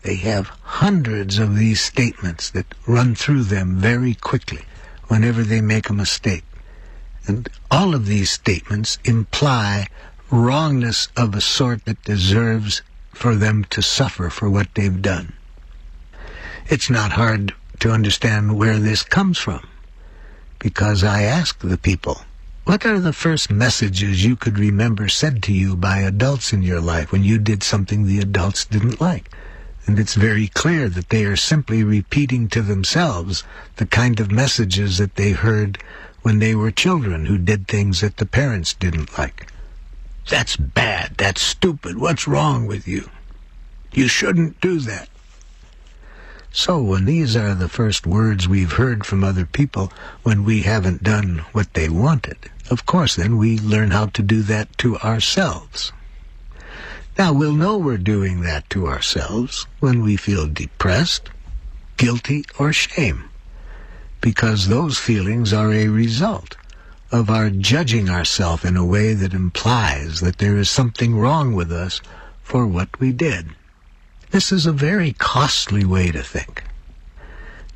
They have hundreds of these statements that run through them very quickly whenever they make a mistake. And all of these statements imply wrongness of a sort that deserves for them to suffer for what they've done. It's not hard to understand where this comes from because I ask the people, what are the first messages you could remember said to you by adults in your life when you did something the adults didn't like? And it's very clear that they are simply repeating to themselves the kind of messages that they heard when they were children who did things that the parents didn't like. That's bad. That's stupid. What's wrong with you? You shouldn't do that. So when these are the first words we've heard from other people when we haven't done what they wanted, of course then we learn how to do that to ourselves. Now, we'll know we're doing that to ourselves when we feel depressed, guilty, or shame, because those feelings are a result of our judging ourselves in a way that implies that there is something wrong with us for what we did. This is a very costly way to think.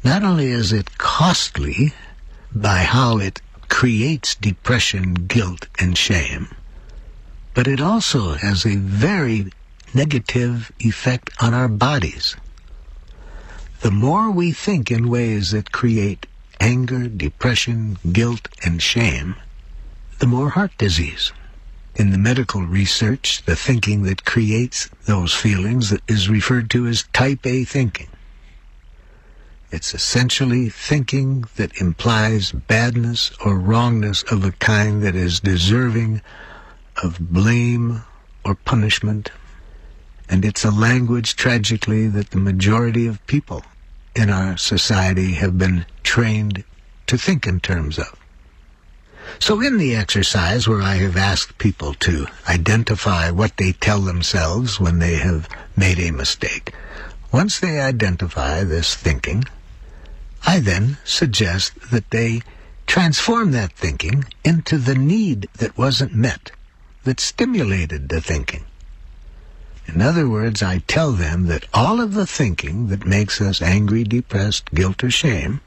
Not only is it costly by how it creates depression, guilt, and shame, but it also has a very negative effect on our bodies. The more we think in ways that create anger, depression, guilt, and shame, the more heart disease. In the medical research, the thinking that creates those feelings is referred to as type A thinking. It's essentially thinking that implies badness or wrongness of a kind that is deserving of blame or punishment. And it's a language, tragically, that the majority of people in our society have been trained to think in terms of. So in the exercise where I have asked people to identify what they tell themselves when they have made a mistake, once they identify this thinking, I then suggest that they transform that thinking into the need that wasn't met, that stimulated the thinking. In other words, I tell them that all of the thinking that makes us angry, depressed, guilt, or shame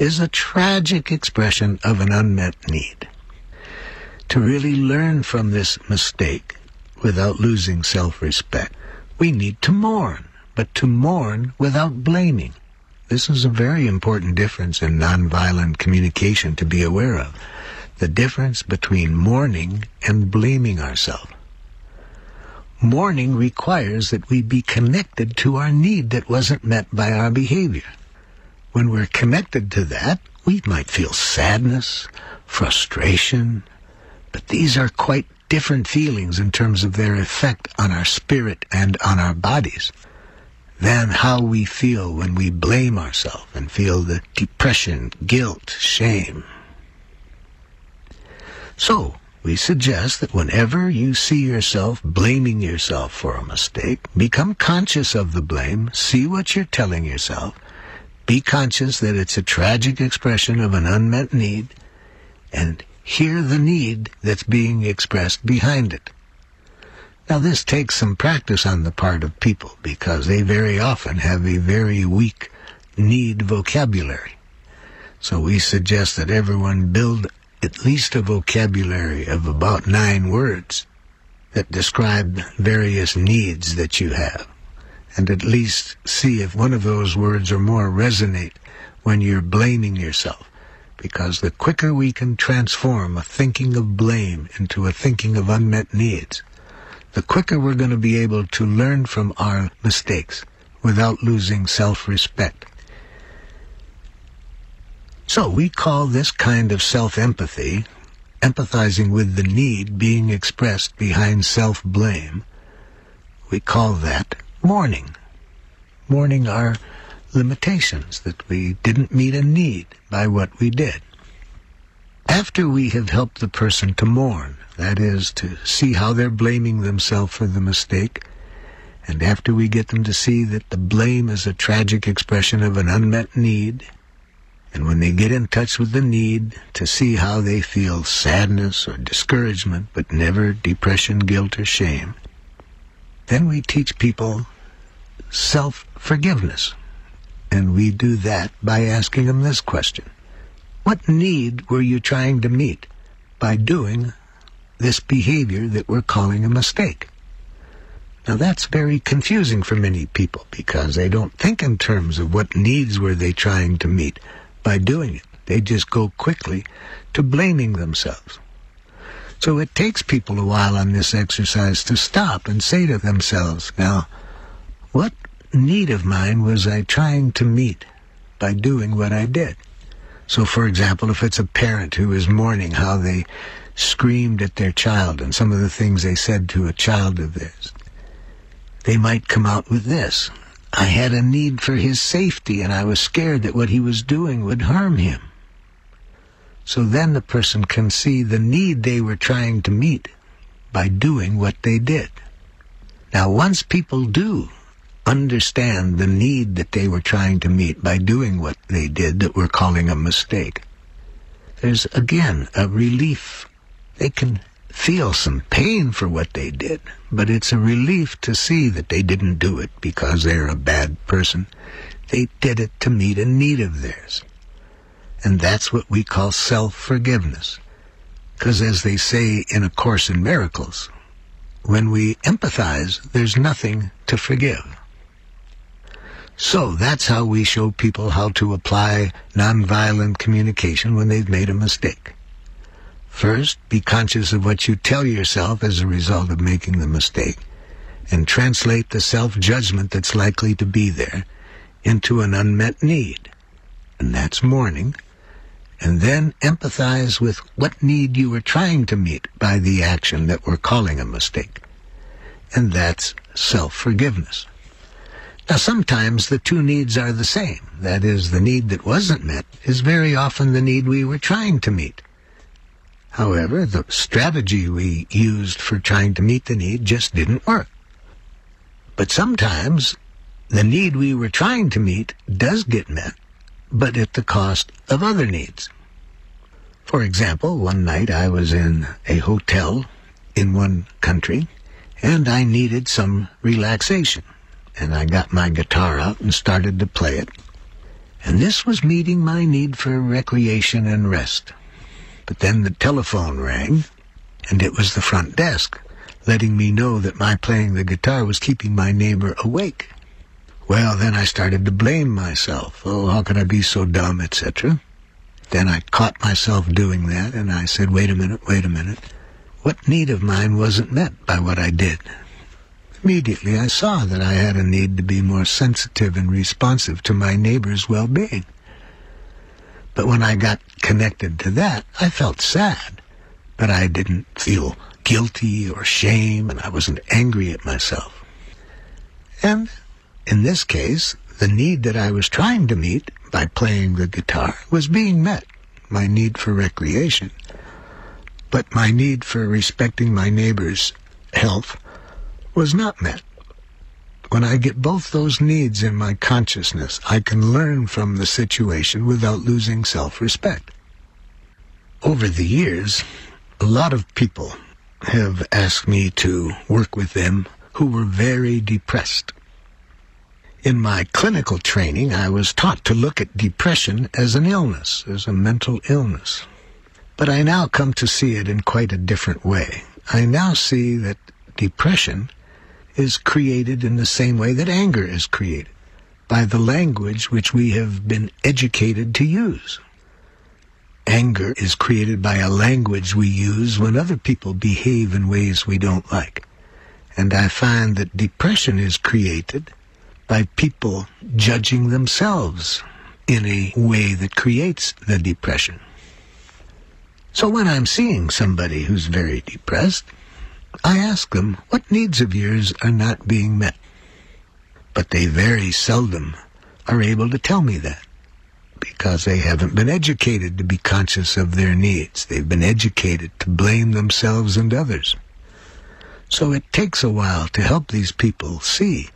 is a tragic expression of an unmet need. To really learn from this mistake without losing self-respect, we need to mourn, but to mourn without blaming. This is a very important difference in nonviolent communication to be aware of. The difference between mourning and blaming ourselves. Mourning requires that we be connected to our need that wasn't met by our behavior. When we're connected to that, we might feel sadness, frustration, but these are quite different feelings in terms of their effect on our spirit and on our bodies than how we feel when we blame ourselves and feel the depression, guilt, shame. So, we suggest that whenever you see yourself blaming yourself for a mistake, become conscious of the blame, see what you're telling yourself, be conscious that it's a tragic expression of an unmet need, and hear the need that's being expressed behind it. Now, this takes some practice on the part of people because they very often have a very weak need vocabulary. So we suggest that everyone build at least a vocabulary of about nine words that describe various needs that you have, and at least see if one of those words or more resonate when you're blaming yourself. Because the quicker we can transform a thinking of blame into a thinking of unmet needs, the quicker we're going to be able to learn from our mistakes without losing self-respect. So we call this kind of self-empathy, empathizing with the need being expressed behind self-blame, we call that mourning. Mourning our limitations, that we didn't meet a need by what we did. After we have helped the person to mourn, that is, to see how they're blaming themselves for the mistake, and after we get them to see that the blame is a tragic expression of an unmet need, and when they get in touch with the need to see how they feel sadness or discouragement, but never depression, guilt, or shame, then we teach people self-forgiveness. And we do that by asking them this question. What need were you trying to meet by doing this behavior that we're calling a mistake? Now that's very confusing for many people because they don't think in terms of what needs were they trying to meet by doing it. They just go quickly to blaming themselves. So it takes people a while on this exercise to stop and say to themselves, now, what need of mine was I trying to meet by doing what I did? So, for example, if it's a parent who is mourning how they screamed at their child and some of the things they said to a child of theirs, they might come out with this. I had a need for his safety, and I was scared that what he was doing would harm him. So then the person can see the need they were trying to meet by doing what they did. Now, once people do understand the need that they were trying to meet by doing what they did that we're calling a mistake, there's again a relief. They can feel some pain for what they did, but it's a relief to see that they didn't do it because they're a bad person. They did it to meet a need of theirs. And that's what we call self-forgiveness. Because as they say in A Course in Miracles, when we empathize, there's nothing to forgive. So that's how we show people how to apply nonviolent communication when they've made a mistake. First, be conscious of what you tell yourself as a result of making the mistake, and translate the self-judgment that's likely to be there into an unmet need. And that's mourning. And then empathize with what need you were trying to meet by the action that we're calling a mistake. And that's self-forgiveness. Now, sometimes the two needs are the same. That is, the need that wasn't met is very often the need we were trying to meet. However, the strategy we used for trying to meet the need just didn't work. But sometimes the need we were trying to meet does get met, but at the cost of other needs. For example, one night I was in a hotel in one country, and I needed some relaxation. And I got my guitar out and started to play it. And this was meeting my need for recreation and rest. But then the telephone rang, and it was the front desk, letting me know that my playing the guitar was keeping my neighbor awake. Well, then I started to blame myself. Oh, how could I be so dumb, etc. Then I caught myself doing that, and I said, wait a minute, wait a minute. What need of mine wasn't met by what I did? Immediately I saw that I had a need to be more sensitive and responsive to my neighbor's well-being. But when I got connected to that, I felt sad. But I didn't feel guilty or shame, and I wasn't angry at myself. And in this case, the need that I was trying to meet by playing the guitar was being met, my need for recreation. But my need for respecting my neighbor's health was not met. When I get both those needs in my consciousness, I can learn from the situation without losing self-respect. Over the years, a lot of people have asked me to work with them who were very depressed. In my clinical training, I was taught to look at depression as an illness, as a mental illness. But I now come to see it in quite a different way. I now see that depression is created in the same way that anger is created, by the language which we have been educated to use. Anger is created by a language we use when other people behave in ways we don't like. And I find that depression is created by people judging themselves in a way that creates the depression. So when I'm seeing somebody who's very depressed, I ask them, what needs of yours are not being met? But they very seldom are able to tell me that because they haven't been educated to be conscious of their needs. They've been educated to blame themselves and others. So it takes a while to help these people see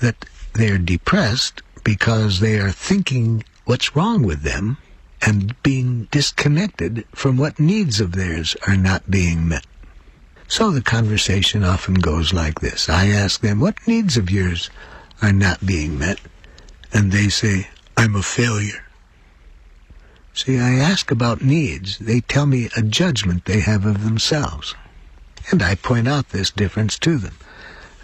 that they're depressed because they are thinking what's wrong with them and being disconnected from what needs of theirs are not being met. So the conversation often goes like this. I ask them, what needs of yours are not being met? And they say, I'm a failure. See, I ask about needs. They tell me a judgment they have of themselves. And I point out this difference to them.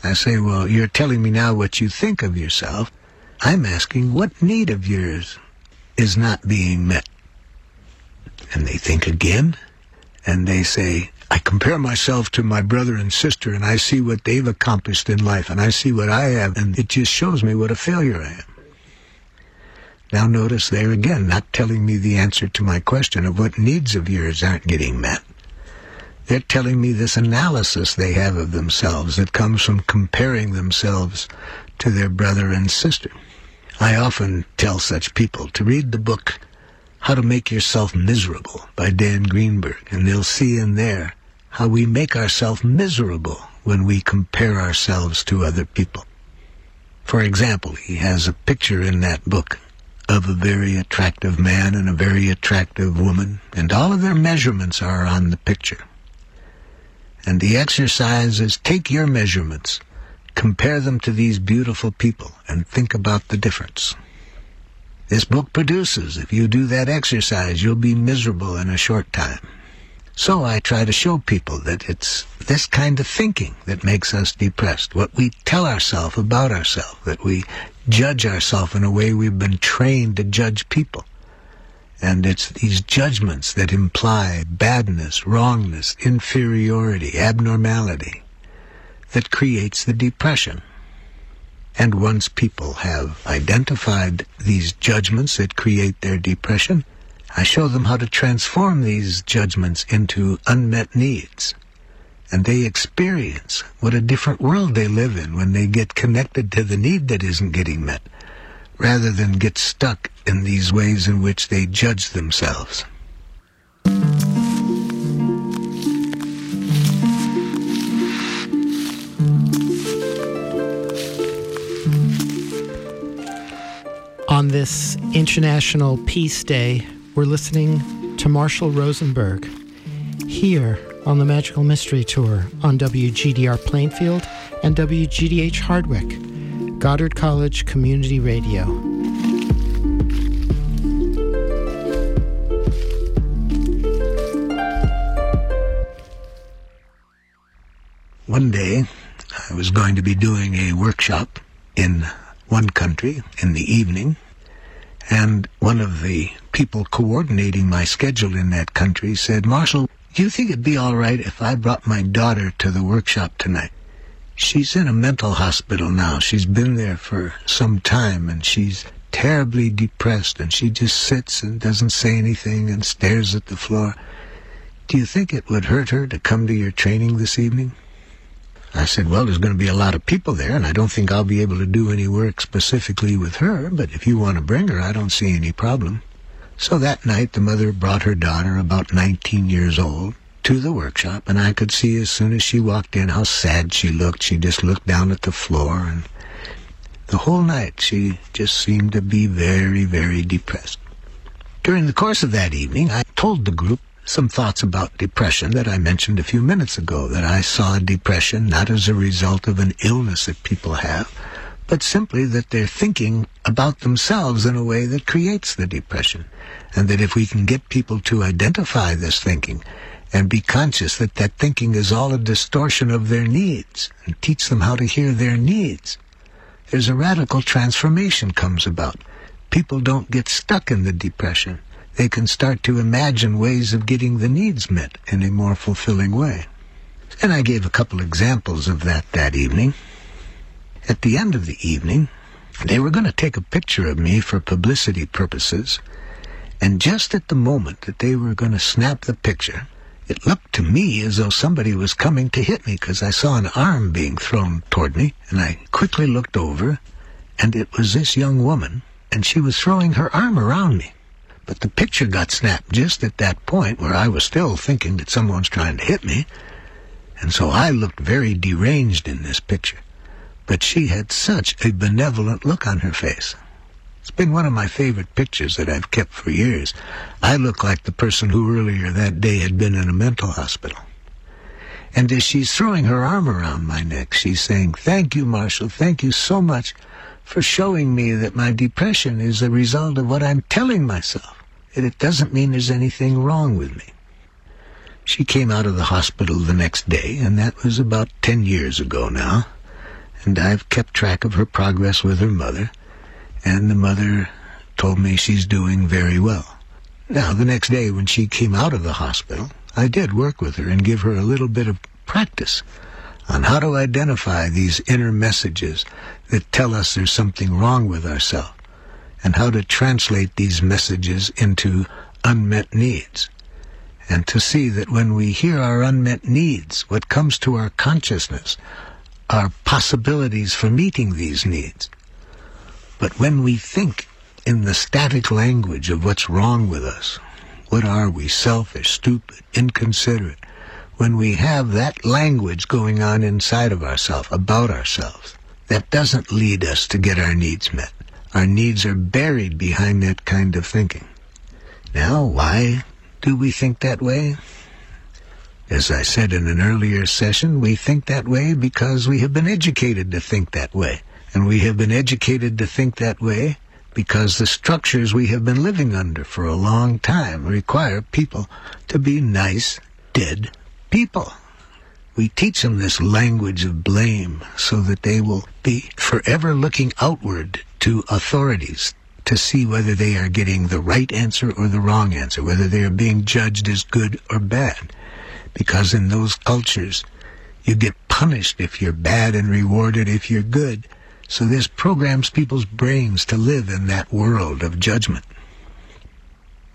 I say, well, you're telling me now what you think of yourself. I'm asking what need of yours is not being met. And they think again, and they say, I compare myself to my brother and sister and I see what they've accomplished in life and I see what I have and it just shows me what a failure I am. Now notice there again, not telling me the answer to my question of what needs of yours aren't getting met. They're telling me this analysis they have of themselves that comes from comparing themselves to their brother and sister. I often tell such people to read the book How to Make Yourself Miserable by Dan Greenberg, and they'll see in there how we make ourselves miserable when we compare ourselves to other people. For example, he has a picture in that book of a very attractive man and a very attractive woman, and all of their measurements are on the picture. And the exercise is take your measurements, compare them to these beautiful people, and think about the difference. This book produces, if you do that exercise, you'll be miserable in a short time. So I try to show people that it's this kind of thinking that makes us depressed. What we tell ourselves about ourselves, that we judge ourselves in a way we've been trained to judge people. And it's these judgments that imply badness, wrongness, inferiority, abnormality that creates the depression. And once people have identified these judgments that create their depression, I show them how to transform these judgments into unmet needs. And they experience what a different world they live in when they get connected to the need that isn't getting met, rather than get stuck in these ways in which they judge themselves. On this International Peace Day, we're listening to Marshall Rosenberg here on the Magical Mystery Tour on WGDR Plainfield and WGDH Hardwick, Goddard College Community Radio. One day, I was going to be doing a workshop in one country in the evening, and one of the people coordinating my schedule in that country said, Marshall, do you think it'd be all right if I brought my daughter to the workshop tonight? She's in a mental hospital now. She's been there for some time, and she's terribly depressed, and she just sits and doesn't say anything and stares at the floor. Do you think it would hurt her to come to your training this evening? I said, well, there's going to be a lot of people there, and I don't think I'll be able to do any work specifically with her, but if you want to bring her, I don't see any problem. So that night, the mother brought her daughter, about 19 years old, to the workshop, and I could see as soon as she walked in how sad she looked. She just looked down at the floor, and the whole night she just seemed to be very, very depressed. During the course of that evening, I told the group some thoughts about depression that I mentioned a few minutes ago, that I saw depression not as a result of an illness that people have, but simply that they're thinking about themselves in a way that creates the depression. And that if we can get people to identify this thinking and be conscious that that thinking is all a distortion of their needs and teach them how to hear their needs, there's a radical transformation comes about. People don't get stuck in the depression they can start to imagine ways of getting the needs met in a more fulfilling way. And I gave a couple examples of that that evening. At the end of the evening, they were going to take a picture of me for publicity purposes, and just at the moment that they were going to snap the picture, it looked to me as though somebody was coming to hit me because I saw an arm being thrown toward me, and I quickly looked over, and it was this young woman, and she was throwing her arm around me. But the picture got snapped just at that point where I was still thinking that someone's trying to hit me, and so I looked very deranged in this picture. But she had such a benevolent look on her face. It's been one of my favorite pictures that I've kept for years. I look like the person who earlier that day had been in a mental hospital. And as she's throwing her arm around my neck, she's saying, Thank you, Marshall. Thank you so much for showing me that my depression is a result of what I'm telling myself, that it doesn't mean there's anything wrong with me. She came out of the hospital the next day, and that was about 10 years ago now, and I've kept track of her progress with her mother, and the mother told me she's doing very well. Now, the next day when she came out of the hospital, I did work with her and give her a little bit of practice on how to identify these inner messages that tell us there's something wrong with ourselves and how to translate these messages into unmet needs. And to see that when we hear our unmet needs, what comes to our consciousness are possibilities for meeting these needs. But when we think in the static language of what's wrong with us, what are we, selfish, stupid, inconsiderate, when we have that language going on inside of ourselves, about ourselves, that doesn't lead us to get our needs met. Our needs are buried behind that kind of thinking. Now, why do we think that way? As I said in an earlier session, we think that way because we have been educated to think that way. And we have been educated to think that way because the structures we have been living under for a long time require people to be nice, dead people. We teach them this language of blame so that they will be forever looking outward to authorities to see whether they are getting the right answer or the wrong answer, whether they are being judged as good or bad. Because in those cultures, you get punished if you're bad and rewarded if you're good. So this programs people's brains to live in that world of judgment.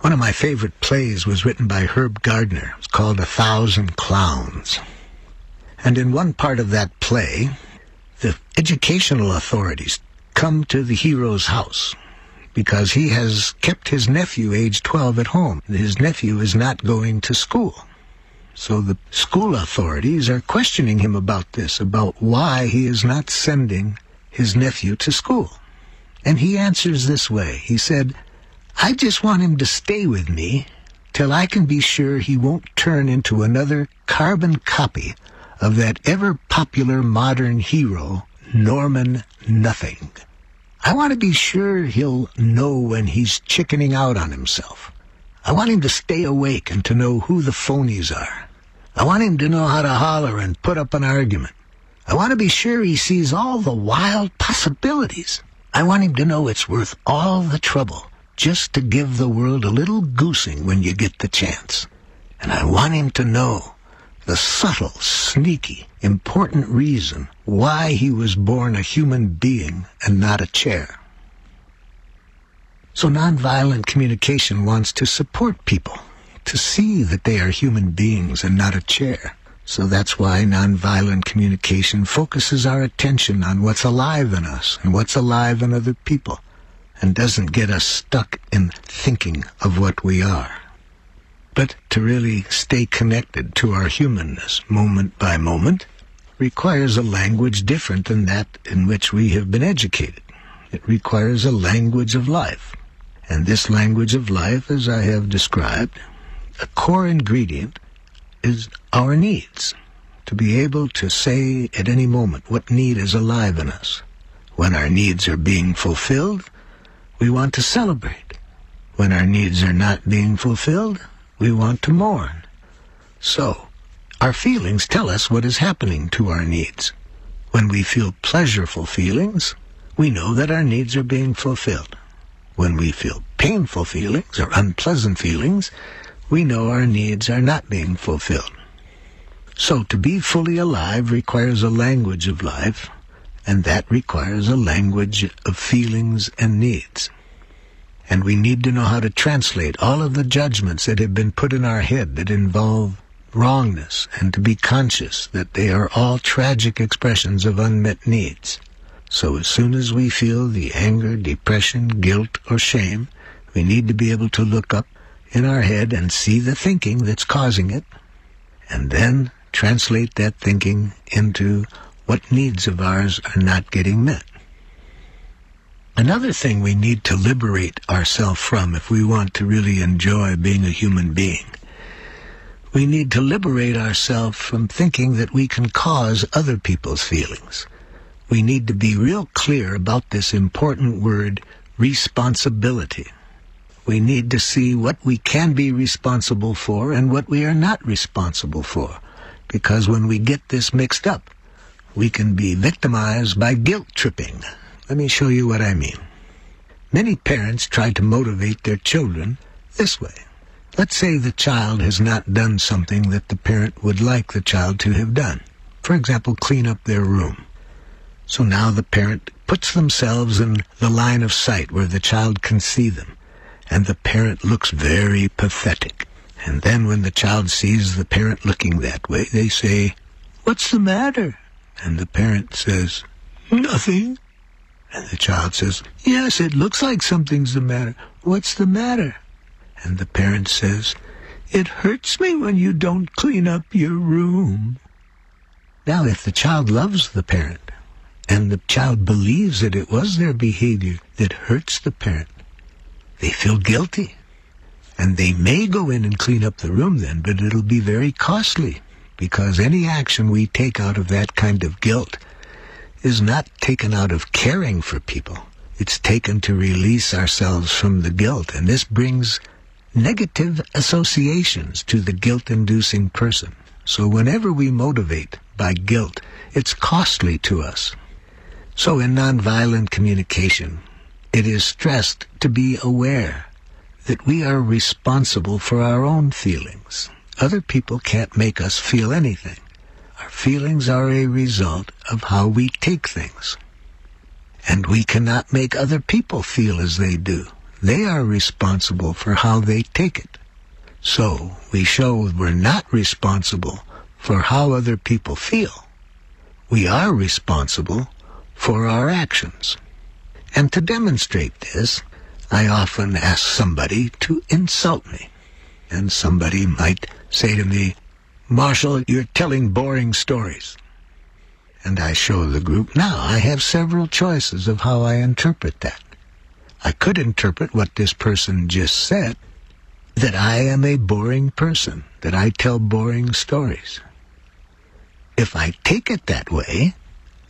One of my favorite plays was written by Herb Gardner. It's called A Thousand Clowns. And in one part of that play, the educational authorities come to the hero's house because he has kept his nephew, age 12, at home. His nephew is not going to school. So the school authorities are questioning him about this, about why he is not sending his nephew to school. And he answers this way. He said, I just want him to stay with me till I can be sure he won't turn into another carbon copy of that ever popular modern hero, Norman Nothing. I want to be sure he'll know when he's chickening out on himself. I want him to stay awake and to know who the phonies are. I want him to know how to holler and put up an argument. I want to be sure he sees all the wild possibilities. I want him to know it's worth all the trouble just to give the world a little goosing when you get the chance. And I want him to know the subtle, sneaky, important reason why he was born a human being and not a chair. So nonviolent communication wants to support people, to see that they are human beings and not a chair. So that's why nonviolent communication focuses our attention on what's alive in us and what's alive in other people, and doesn't get us stuck in thinking of what we are. But to really stay connected to our humanness moment by moment requires a language different than that in which we have been educated. It requires a language of life. And this language of life, as I have described, a core ingredient is our needs. To be able to say at any moment what need is alive in us. When our needs are being fulfilled, we want to celebrate. When our needs are not being fulfilled, we want to mourn. So, our feelings tell us what is happening to our needs. When we feel pleasureful feelings, we know that our needs are being fulfilled. When we feel painful feelings or unpleasant feelings, we know our needs are not being fulfilled. So to be fully alive requires a language of life, and that requires a language of feelings and needs. And we need to know how to translate all of the judgments that have been put in our head that involve wrongness and to be conscious that they are all tragic expressions of unmet needs. So as soon as we feel the anger, depression, guilt, or shame, we need to be able to look up in our head and see the thinking that's causing it, and then translate that thinking into what needs of ours are not getting met. Another thing we need to liberate ourselves from if we want to really enjoy being a human being, we need to liberate ourselves from thinking that we can cause other people's feelings. We need to be real clear about this important word, responsibility. We need to see what we can be responsible for and what we are not responsible for. Because when we get this mixed up, we can be victimized by guilt tripping. Let me show you what I mean. Many parents try to motivate their children this way. Let's say the child has not done something that the parent would like the child to have done. For example, clean up their room. So now the parent puts themselves in the line of sight where the child can see them, and the parent looks very pathetic. And then when the child sees the parent looking that way, they say, What's the matter? And the parent says, Nothing. And the child says, Yes, it looks like something's the matter. What's the matter? And the parent says, It hurts me when you don't clean up your room. Now, if the child loves the parent, and the child believes that it was their behavior that hurts the parent, they feel guilty. And they may go in and clean up the room then, but it'll be very costly because any action we take out of that kind of guilt is not taken out of caring for people. It's taken to release ourselves from the guilt, and this brings negative associations to the guilt-inducing person. So whenever we motivate by guilt, it's costly to us. So in nonviolent communication, it is stressed to be aware that we are responsible for our own feelings. Other people can't make us feel anything. Our feelings are a result of how we take things. And we cannot make other people feel as they do. They are responsible for how they take it. So we show we're not responsible for how other people feel. We are responsible for our actions. And to demonstrate this, I often ask somebody to insult me. And somebody might say to me, Marshall, you're telling boring stories. And I show the group, now I have several choices of how I interpret that. I could interpret what this person just said, that I am a boring person, that I tell boring stories. If I take it that way,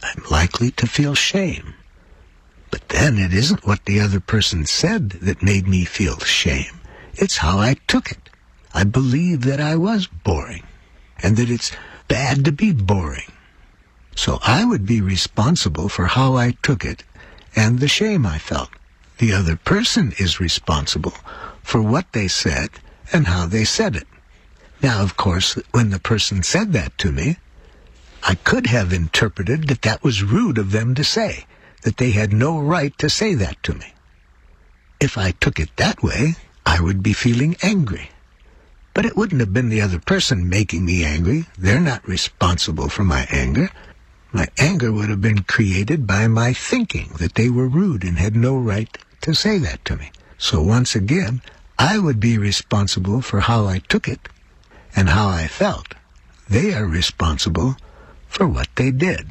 I'm likely to feel shame. But then it isn't what the other person said that made me feel shame. It's how I took it. I believe that I was boring and that it's bad to be boring. So I would be responsible for how I took it and the shame I felt. The other person is responsible for what they said and how they said it. Now, of course, when the person said that to me, I could have interpreted that that was rude of them to say that they had no right to say that to me. If I took it that way, I would be feeling angry. But it wouldn't have been the other person making me angry. They're not responsible for my anger. My anger would have been created by my thinking that they were rude and had no right to say that to me. So once again, I would be responsible for how I took it and how I felt. They are responsible for what they did.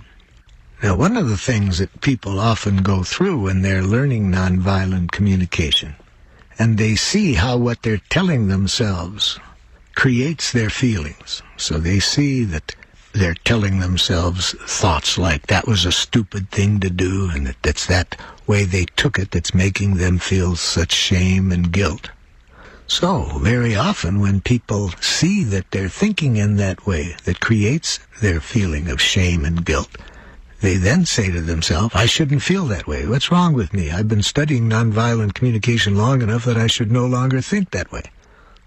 Now, one of the things that people often go through when they're learning nonviolent communication, and they see how what they're telling themselves creates their feelings. So they see that they're telling themselves thoughts like that was a stupid thing to do, and that that's that way they took it that's making them feel such shame and guilt. So, very often when people see that they're thinking in that way that creates their feeling of shame and guilt, they then say to themselves, I shouldn't feel that way. What's wrong with me? I've been studying nonviolent communication long enough that I should no longer think that way.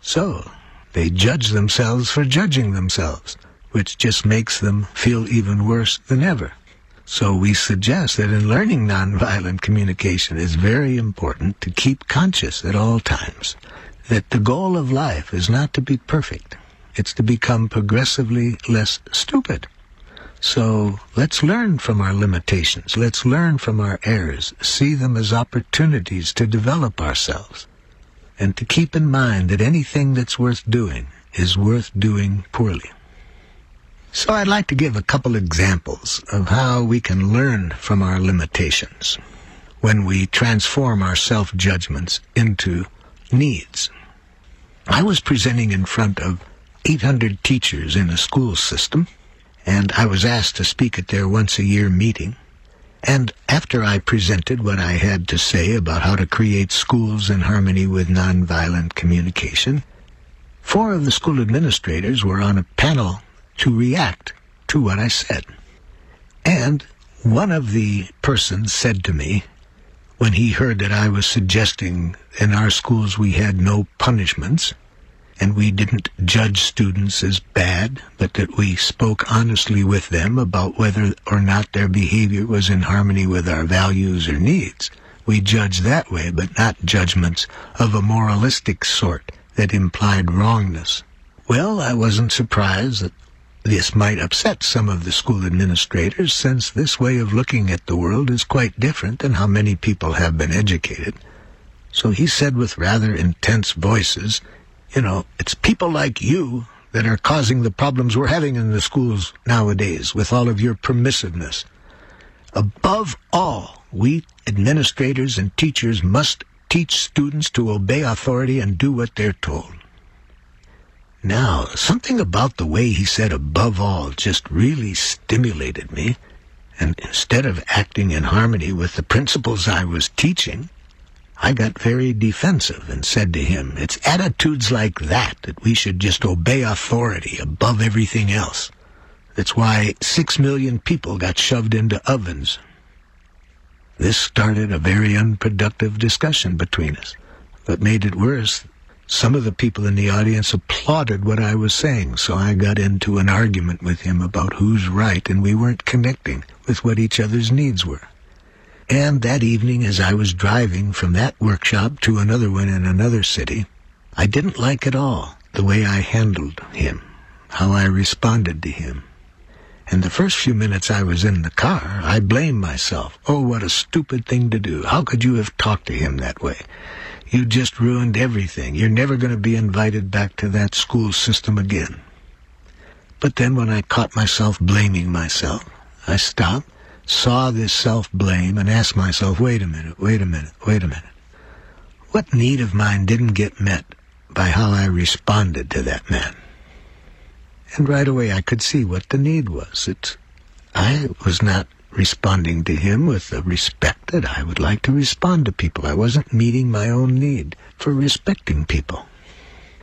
So, they judge themselves for judging themselves, which just makes them feel even worse than ever. So we suggest that in learning nonviolent communication, it's very important to keep conscious at all times that the goal of life is not to be perfect. It's to become progressively less stupid. So let's learn from our limitations. Let's learn from our errors. See them as opportunities to develop ourselves. And to keep in mind that anything that's worth doing is worth doing poorly. So I'd like to give a couple examples of how we can learn from our limitations when we transform our self-judgments into needs. I was presenting in front of 800 teachers in a school system and I was asked to speak at their once a year meeting. And after I presented what I had to say about how to create schools in harmony with nonviolent communication, four of the school administrators were on a panel to react to what I said. And one of the persons said to me, when he heard that I was suggesting in our schools we had no punishments, and we didn't judge students as bad, but that we spoke honestly with them about whether or not their behavior was in harmony with our values or needs. We judged that way, but not judgments of a moralistic sort that implied wrongness. Well, I wasn't surprised that this might upset some of the school administrators, since this way of looking at the world is quite different than how many people have been educated. So he said with rather intense voices, You know, it's people like you that are causing the problems we're having in the schools nowadays with all of your permissiveness. Above all, we administrators and teachers must teach students to obey authority and do what they're told. Now, something about the way he said above all just really stimulated me, and instead of acting in harmony with the principles I was teaching, I got very defensive and said to him, It's attitudes like that that we should just obey authority above everything else. That's why six million people got shoved into ovens. This started a very unproductive discussion between us. What made it worse, some of the people in the audience applauded what I was saying, so I got into an argument with him about who's right, and we weren't connecting with what each other's needs were. And that evening, as I was driving from that workshop to another one in another city, I didn't like at all the way I handled him, how I responded to him. And the first few minutes I was in the car, I blamed myself. Oh, what a stupid thing to do. How could you have talked to him that way? You just ruined everything. You're never going to be invited back to that school system again. But then when I caught myself blaming myself, I stopped, saw this self-blame, and asked myself, wait a minute, wait a minute, wait a minute. What need of mine didn't get met by how I responded to that man? And right away I could see what the need was. It, I was not responding to him with the respect that I would like to respond to people. I wasn't meeting my own need for respecting people.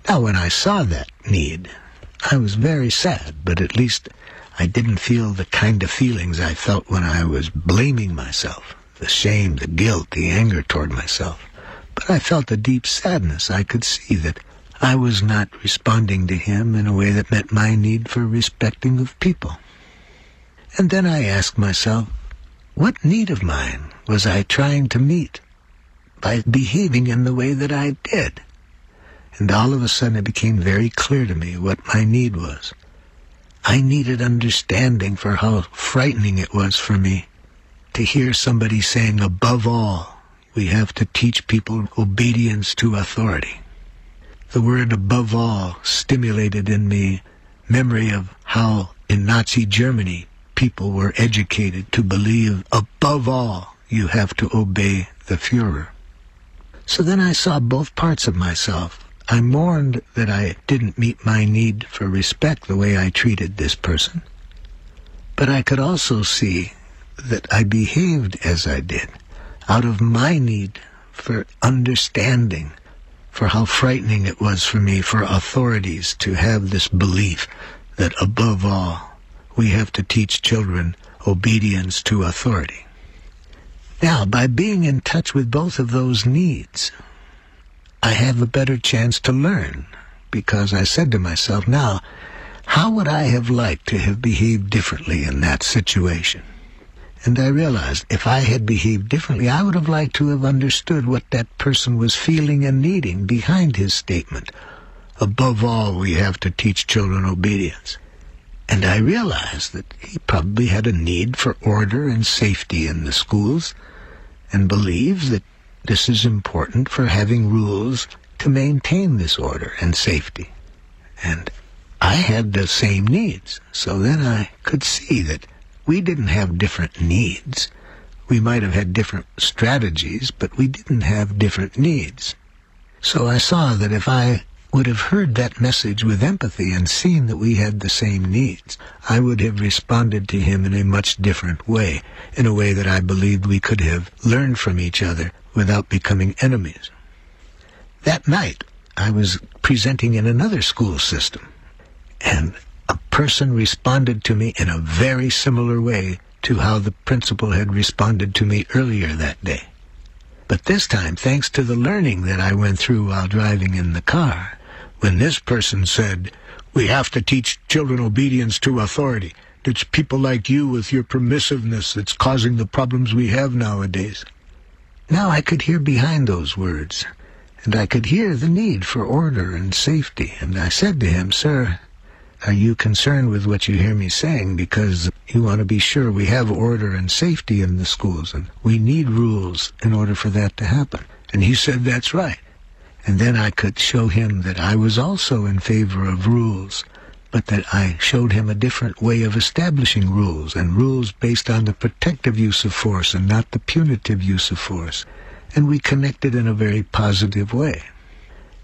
Now, when I saw that need, I was very sad, but at least I didn't feel the kind of feelings I felt when I was blaming myself the shame, the guilt, the anger toward myself. But I felt a deep sadness. I could see that I was not responding to him in a way that met my need for respecting of people. And then I asked myself, what need of mine was I trying to meet by behaving in the way that I did? And all of a sudden it became very clear to me what my need was. I needed understanding for how frightening it was for me to hear somebody saying, above all, we have to teach people obedience to authority. The word above all stimulated in me memory of how in Nazi Germany people were educated to believe above all you have to obey the Fuhrer. So then I saw both parts of myself. I mourned that I didn't meet my need for respect the way I treated this person. But I could also see that I behaved as I did out of my need for understanding, for how frightening it was for me, for authorities to have this belief that above all, we have to teach children obedience to authority. Now, by being in touch with both of those needs, I have a better chance to learn because I said to myself, now, how would I have liked to have behaved differently in that situation? And I realized if I had behaved differently, I would have liked to have understood what that person was feeling and needing behind his statement. Above all, we have to teach children obedience. And I realized that he probably had a need for order and safety in the schools and believes that this is important for having rules to maintain this order and safety. And I had the same needs, so then I could see that we didn't have different needs. We might have had different strategies, but we didn't have different needs. So I saw that if I would have heard that message with empathy and seen that we had the same needs, I would have responded to him in a much different way, in a way that I believed we could have learned from each other without becoming enemies. That night, I was presenting in another school system, and a person responded to me in a very similar way to how the principal had responded to me earlier that day. But this time, thanks to the learning that I went through while driving in the car, when this person said, we have to teach children obedience to authority, it's people like you with your permissiveness that's causing the problems we have nowadays. Now I could hear behind those words, and I could hear the need for order and safety, and I said to him, Sir, are you concerned with what you hear me saying? Because you want to be sure we have order and safety in the schools, and we need rules in order for that to happen. And he said, That's right. And then I could show him that I was also in favor of rules, but that I showed him a different way of establishing rules, and rules based on the protective use of force and not the punitive use of force. And we connected in a very positive way.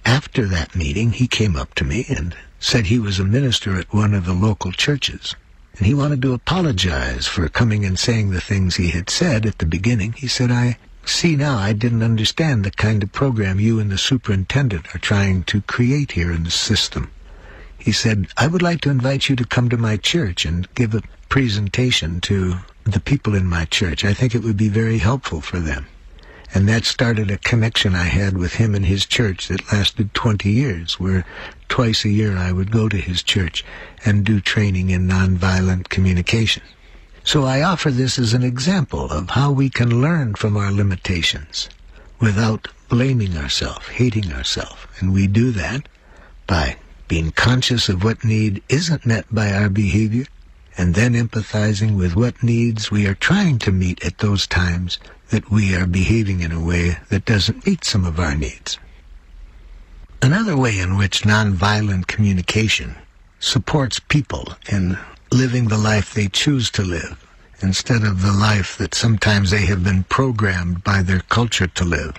After that meeting, he came up to me and said he was a minister at one of the local churches. And he wanted to apologize for coming and saying the things he had said at the beginning. He said, I See now, I didn't understand the kind of program you and the superintendent are trying to create here in the system. He said, I would like to invite you to come to my church and give a presentation to the people in my church. I think it would be very helpful for them. And that started a connection I had with him and his church that lasted 20 years, where twice a year I would go to his church and do training in nonviolent communication. So I offer this as an example of how we can learn from our limitations without blaming ourselves, hating ourselves. And we do that by being conscious of what need isn't met by our behavior and then empathizing with what needs we are trying to meet at those times that we are behaving in a way that doesn't meet some of our needs. Another way in which nonviolent communication supports people in living the life they choose to live instead of the life that sometimes they have been programmed by their culture to live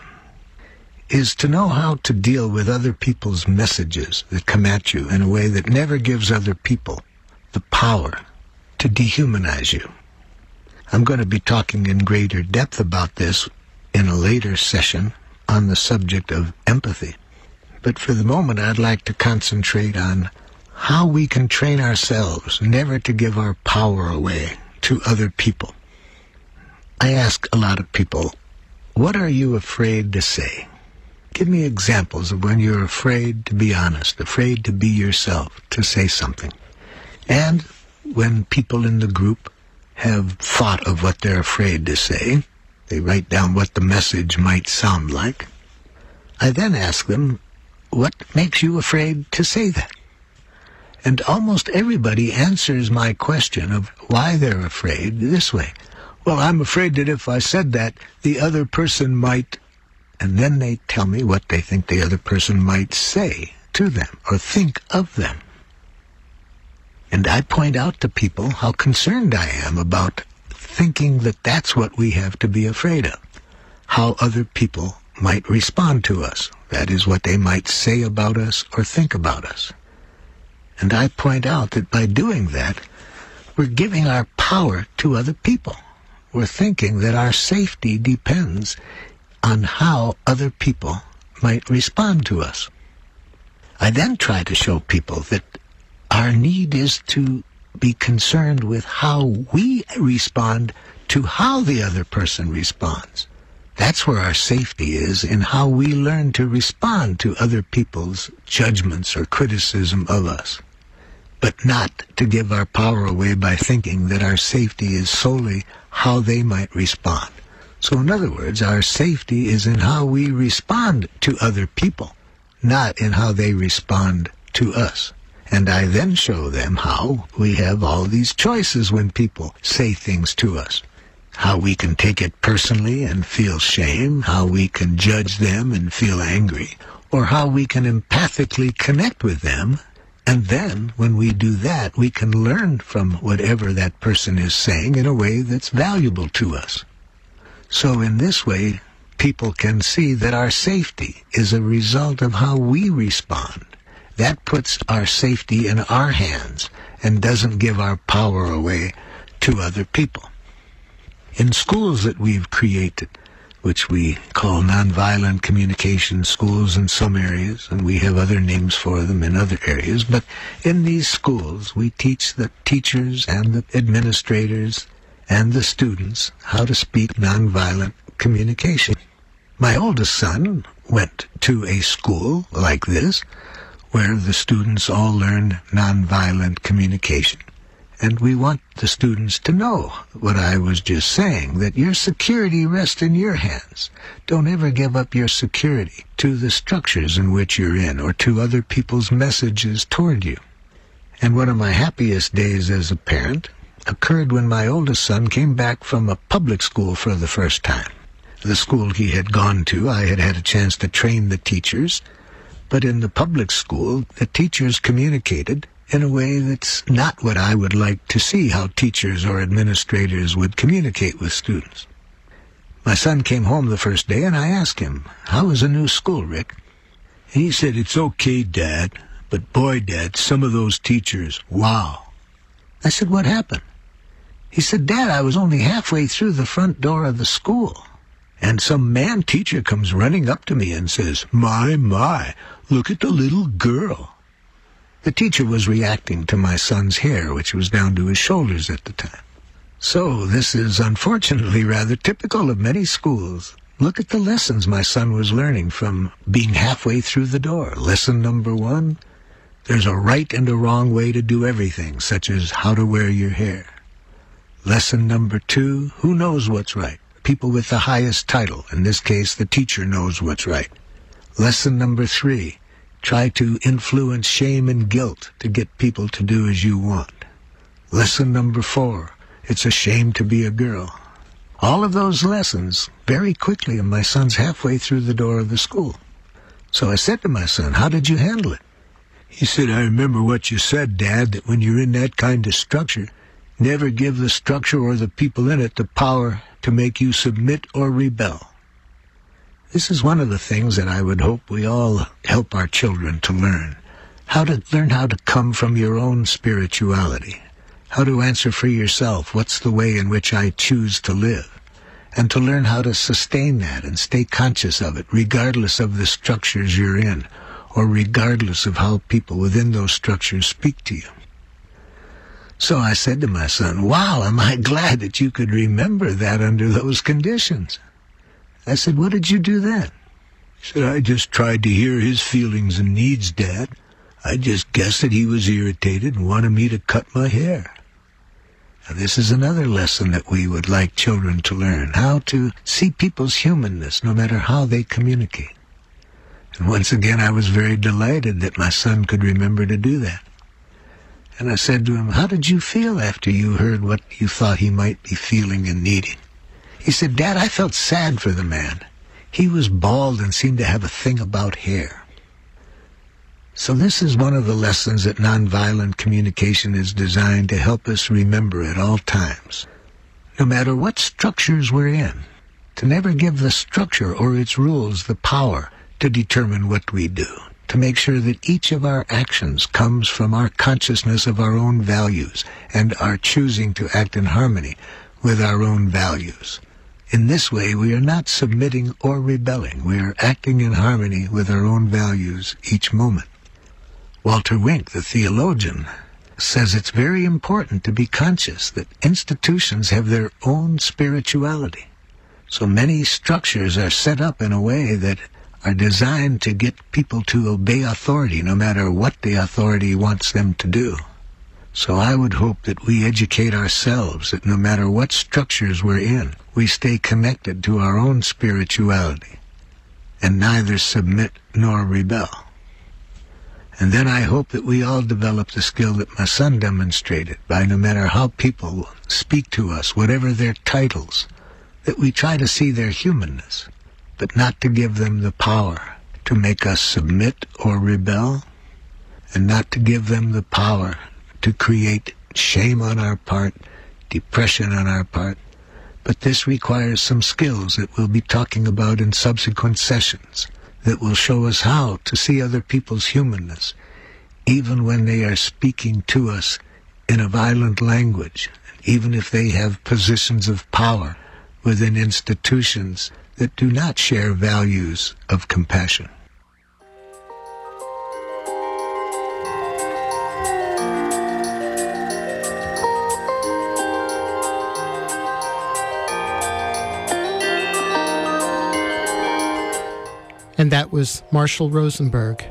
is to know how to deal with other people's messages that come at you in a way that never gives other people the power to dehumanize you. I'm going to be talking in greater depth about this in a later session on the subject of empathy. But for the moment, I'd like to concentrate on how we can train ourselves never to give our power away to other people. I ask a lot of people, what are you afraid to say? Give me examples of when you're afraid to be honest, afraid to be yourself, to say something. And when people in the group have thought of what they're afraid to say, they write down what the message might sound like. I then ask them, what makes you afraid to say that? And almost everybody answers my question of why they're afraid this way. Well, I'm afraid that if I said that, the other person might, and then they tell me what they think the other person might say to them or think of them. And I point out to people how concerned I am about thinking that that's what we have to be afraid of. How other people might respond to us. That is what they might say about us or think about us. And I point out that by doing that, we're giving our power to other people. We're thinking that our safety depends on how other people might respond to us. I then try to show people that our need is to be concerned with how we respond to how the other person responds. That's where our safety is in how we learn to respond to other people's judgments or criticism of us but not to give our power away by thinking that our safety is solely how they might respond. So in other words, our safety is in how we respond to other people, not in how they respond to us. And I then show them how we have all these choices when people say things to us. How we can take it personally and feel shame, how we can judge them and feel angry, or how we can empathically connect with them and then, when we do that, we can learn from whatever that person is saying in a way that's valuable to us. So in this way, people can see that our safety is a result of how we respond. That puts our safety in our hands and doesn't give our power away to other people. In schools that we've created, which we call nonviolent communication schools in some areas, and we have other names for them in other areas. But in these schools, we teach the teachers and the administrators and the students how to speak nonviolent communication. My oldest son went to a school like this where the students all learned nonviolent communication. And we want the students to know what I was just saying, that your security rests in your hands. Don't ever give up your security to the structures in which you're in or to other people's messages toward you. And one of my happiest days as a parent occurred when my oldest son came back from a public school for the first time. the school he had gone to, I had had a chance to train the teachers. But in the public school, the teachers communicated in a way that's not what I would like to see how teachers or administrators would communicate with students. My son came home the first day and I asked him, How is the new school, Rick? He said, It's okay, Dad, but boy, Dad, some of those teachers, wow. I said, What happened? He said, Dad, I was only halfway through the front door of the school. And some man teacher comes running up to me and says, My, my, look at the little girl. The teacher was reacting to my son's hair, which was down to his shoulders at the time. So this is unfortunately rather typical of many schools. Look at the lessons my son was learning from being halfway through the door. Lesson number one, there's a right and a wrong way to do everything, such as how to wear your hair. Lesson number two, who knows what's right? People with the highest title. In this case, the teacher knows what's right. Lesson number three, try to influence shame and guilt to get people to do as you want. Lesson number four, it's a shame to be a girl. All of those lessons very quickly, and my son's halfway through the door of the school. So I said to my son, How did you handle it? He said, I remember what you said, Dad, that when you're in that kind of structure, never give the structure or the people in it the power to make you submit or rebel. This is one of the things that I would hope we all help our children to learn. How to learn how to come from your own spirituality how to answer for yourself what's the way in which I choose to live, and to learn how to sustain that and stay conscious of it, regardless of the structures you're in, or regardless of how people within those structures speak to you. So I said to my son, Wow, am I glad that you could remember that under those conditions. I said, What did you do then? He said, I just tried to hear his feelings and needs, Dad. I just guessed that he was irritated and wanted me to cut my hair. Now, this is another lesson that we would like children to learn, how to see people's humanness no matter how they communicate. And once again, I was very delighted that my son could remember to do that. And I said to him, How did you feel after you heard what you thought he might be feeling and needing? He said, Dad, I felt sad for the man. He was bald and seemed to have a thing about hair. So this is one of the lessons that nonviolent communication is designed to help us remember at all times. No matter what structures we're in, to never give the structure or its rules the power to determine what we do, to make sure that each of our actions comes from our consciousness of our own values and our choosing to act in harmony with our own values. In this way, we are not submitting or rebelling. We are acting in harmony with our own values each moment. Walter Wink, the theologian, says it's very important to be conscious that institutions have their own spirituality. So many structures are set up in a way that are designed to get people to obey authority no matter what the authority wants them to do. So I would hope that we educate ourselves that no matter what structures we're in, we stay connected to our own spirituality and neither submit nor rebel. And then I hope that we all develop the skill that my son demonstrated by no matter how people speak to us, whatever their titles, that we try to see their humanness, but not to give them the power to make us submit or rebel, and not to give them the power to create shame on our part, depression on our part. But this requires some skills that we'll be talking about in subsequent sessions that will show us how to see other people's humanness, even when they are speaking to us in a violent language, even if they have positions of power within institutions that do not share values of compassion. And that was Marshall Rosenberg,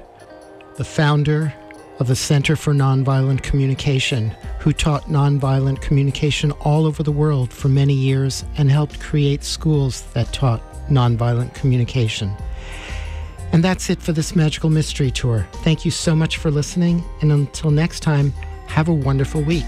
the founder of the Center for Nonviolent Communication, who taught nonviolent communication all over the world for many years and helped create schools that taught nonviolent communication. And that's it for this Magical Mystery Tour. Thank you so much for listening, and until next time, have a wonderful week.